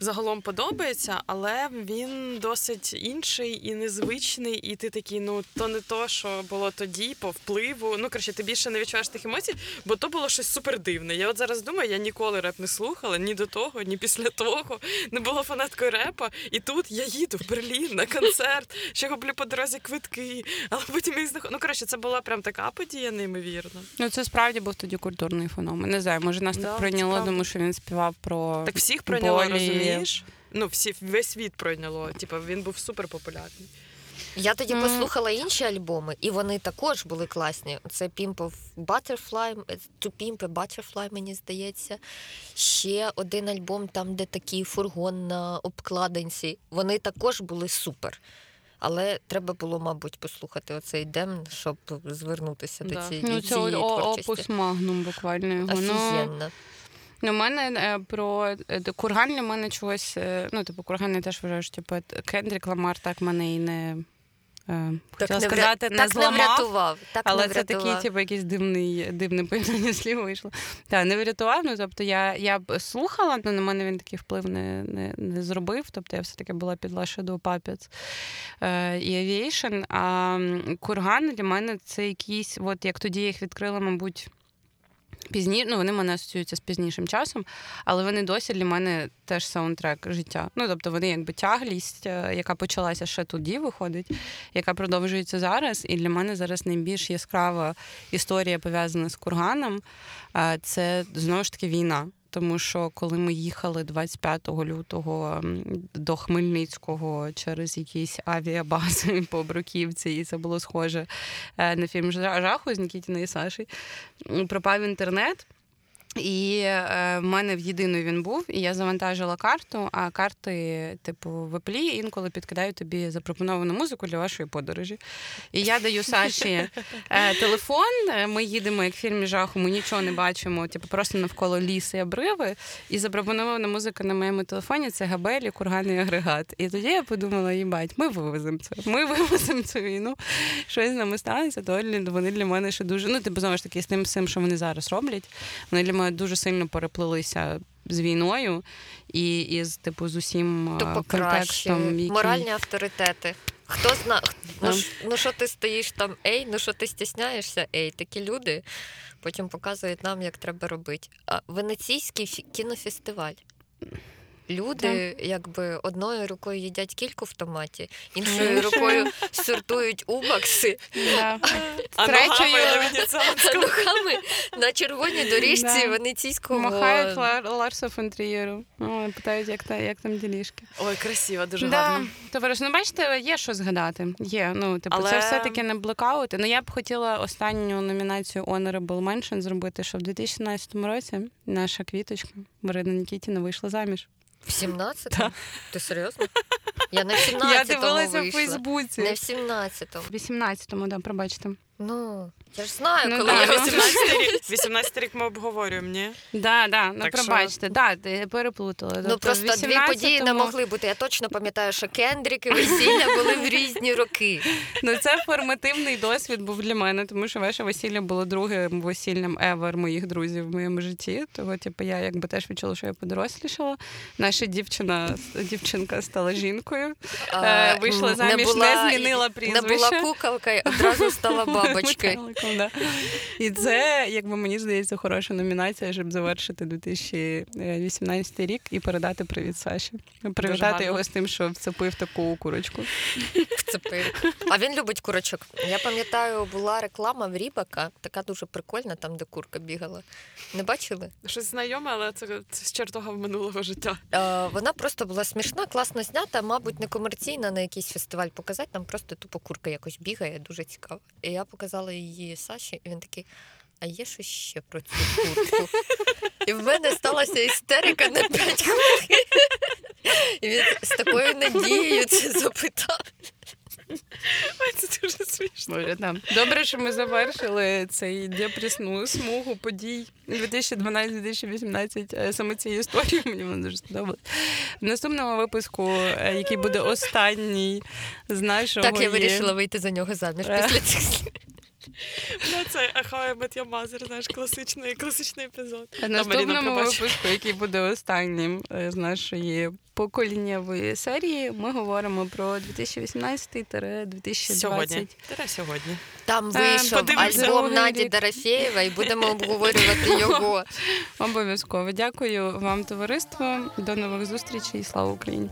загалом подобається, але він досить інший і незвичний. І ти такий, ну то не то, що було тоді, по впливу. Ну коротше, ти більше не відчуваєш тих емоцій, бо то було щось супер дивне. Я от зараз думаю, я ніколи реп не слухала ні до того, ні після того. Не була фанаткою репа. І тут я їду в Берлін на концерт, ще куплю по дорозі квитки, але потім їх знаходжу. Ну коротше, це була прям така подія, неймовірна. Ну це справді був тоді культурний феномен. Не знаю, може нас Да, так прийняло, тому що він співав про Так всіх пройняло, болі. розумієш? Ну, всі весь світ пройняло. Типу, він був супер популярний. Я тоді М. послухала інші альбоми, і вони також були класні. Це Pimp of Butterfly, To Pimp a Butterfly, мені здається. Ще один альбом, там, де такий фургон на обкладинці. Вони також були супер. Але треба було, мабуть, послухати оцей демн, щоб звернутися Да. до цієї, Ну, це цієї о- творчості. опус магнум буквально його. Ну, Офігенно. Ну, у мене е, про е, курган для мене чогось. е, Ну, типу, курган я теж вважаю, що типу, Кендрік Ламар так мене і не. Е, Хотіла не сказати, не так не зламав. врятував. Так Але не це такий, типу, якийсь дивний, дивне поєднання (laughs) слів вийшло. Так, не врятував. Ну, тобто я, я б слухала, але на мене він такий вплив не, не, не зробив. Тобто я все-таки була під Last Shadow Puppets е, і Aviation. А курган для мене це якийсь, от як тоді я їх відкрила, мабуть. Пізні, ну вони мене асоціюються з пізнішим часом, але вони досі для мене теж саундтрек життя. Ну тобто вони якби тяглість, е, яка почалася ще тоді, виходить, яка продовжується зараз. І для мене зараз найбільш яскрава історія пов'язана з курганом. е, Це знову ж таки війна. Тому що коли ми їхали 25 лютого до Хмельницького через якісь авіабази (laughs) по Бруківці, і це було схоже е, на фільм жаху з Нікітіною і Саші, пропав інтернет. І е, в мене в єдиної він був, і я завантажила карту. А карти, типу, в Apple інколи підкидають тобі запропоновану музику для вашої подорожі. І я даю Саші е, телефон. е, Ми їдемо як в фільмі жаху, ми нічого не бачимо, типу, просто навколо ліси обриви. І запропонована музика на моєму телефоні це габелі, курганний агрегат. І тоді я подумала: їбать, ми вивеземо це. Ми вивеземо цю війну. Щось з нами станеться, то вони для мене ще дуже. Ну, типу, знову ж таки, з тим всім, що вони зараз роблять. Вони для мене дуже сильно переплилися з війною і, і з типу з усім То контекстом. Які... Моральні авторитети. Хто зна, ну, Да. ну що ти стоїш там, ей, ну що ти стісняєшся, ей, такі люди потім показують нам, як треба робити. А Венеційський фі- кінофестиваль. Люди якби одною рукою їдять кільку в томаті, іншою рукою (laughs) сортують убакси, Да. А Третьою- ногами на а венеціанському. (laughs) ногами на червоній доріжці Да. венеційського. Махають Лар- Ларсу фон Питають, як, та, як там ділішки. Ой, красиво, дуже Да. гарно. Товариш, ну бачите, є що згадати. Є. Ну, типу, Але- це все-таки не блекаути. Ну, я б хотіла останню номінацію Honorable Mention зробити, що в 2017 році наша квіточка Марина Нікітіна вийшла заміж. В 17-му? Ти серйозно? Я не в Я 17-му дивилася в. Фейсбуці. Не в 17-му. В 18-му, да, пробачте. Ну, я ж знаю, Ну, коли да, я ну. 18 рік, (laughs) 18 рік ми обговорюємо, ні? Да, да, ну Так що- пробачте, да, ти переплутала. Ну Тобто просто в дві події не могли бути. Я точно пам'ятаю, що Кендрік і весілля були в різні роки. Ну, це формативний досвід був для мене, тому що ваше весілля було другим весіллям ever моїх друзів в моєму житті. Того, типу, я якби теж відчула, що я подорослішала. Наша дівчина, дівчинка стала жінкою. Е, вийшла заміж, не змінила Не прізвище. була куколкою, одразу стала да. І це, якби мені здається, хороша номінація, щоб завершити 2018 рік і передати привіт Саші. Привітати його з тим, що вцепив таку курочку. Вцепив. А він любить курочок. Я пам'ятаю, була реклама в Рібака, така дуже прикольна, там, де курка бігала. Не бачили? Щось знайоме, але це, це з чертога минулого життя. Е, вона просто була смішна, класно знята, мабуть, не комерційна на якийсь фестиваль показати. Там просто тупо курка якось бігає, дуже цікаво. І я показала її Саші, і він такий. А є що ще про цю куртку? І в мене сталася істерика на 5 хвилин. І він з такою надією це запитав. (laughs) Це дуже смішно. Боже, да. Добре, що ми завершили цей депресну смугу подій 2012-2018 е, саме цією історією. Мені вона дуже сподобалась. В наступному випуску, е, який буде останній з нашого Так я вирішила вийти за нього заміж Е. після цих слів. Ну, це How I Met Your Mother, знаєш, класичний, класичний епізод. В наступному випуску, який буде останнім е, з нашої поколіннєвої серії, ми говоримо про 2018-2020. Сьогодні. Та сьогодні. Там Е, вийшов подивимося. альбом Наді. Дорофєєва і будемо обговорювати (laughs) його. Обов'язково. Дякую вам, товариство. До нових зустрічей. Слава Україні!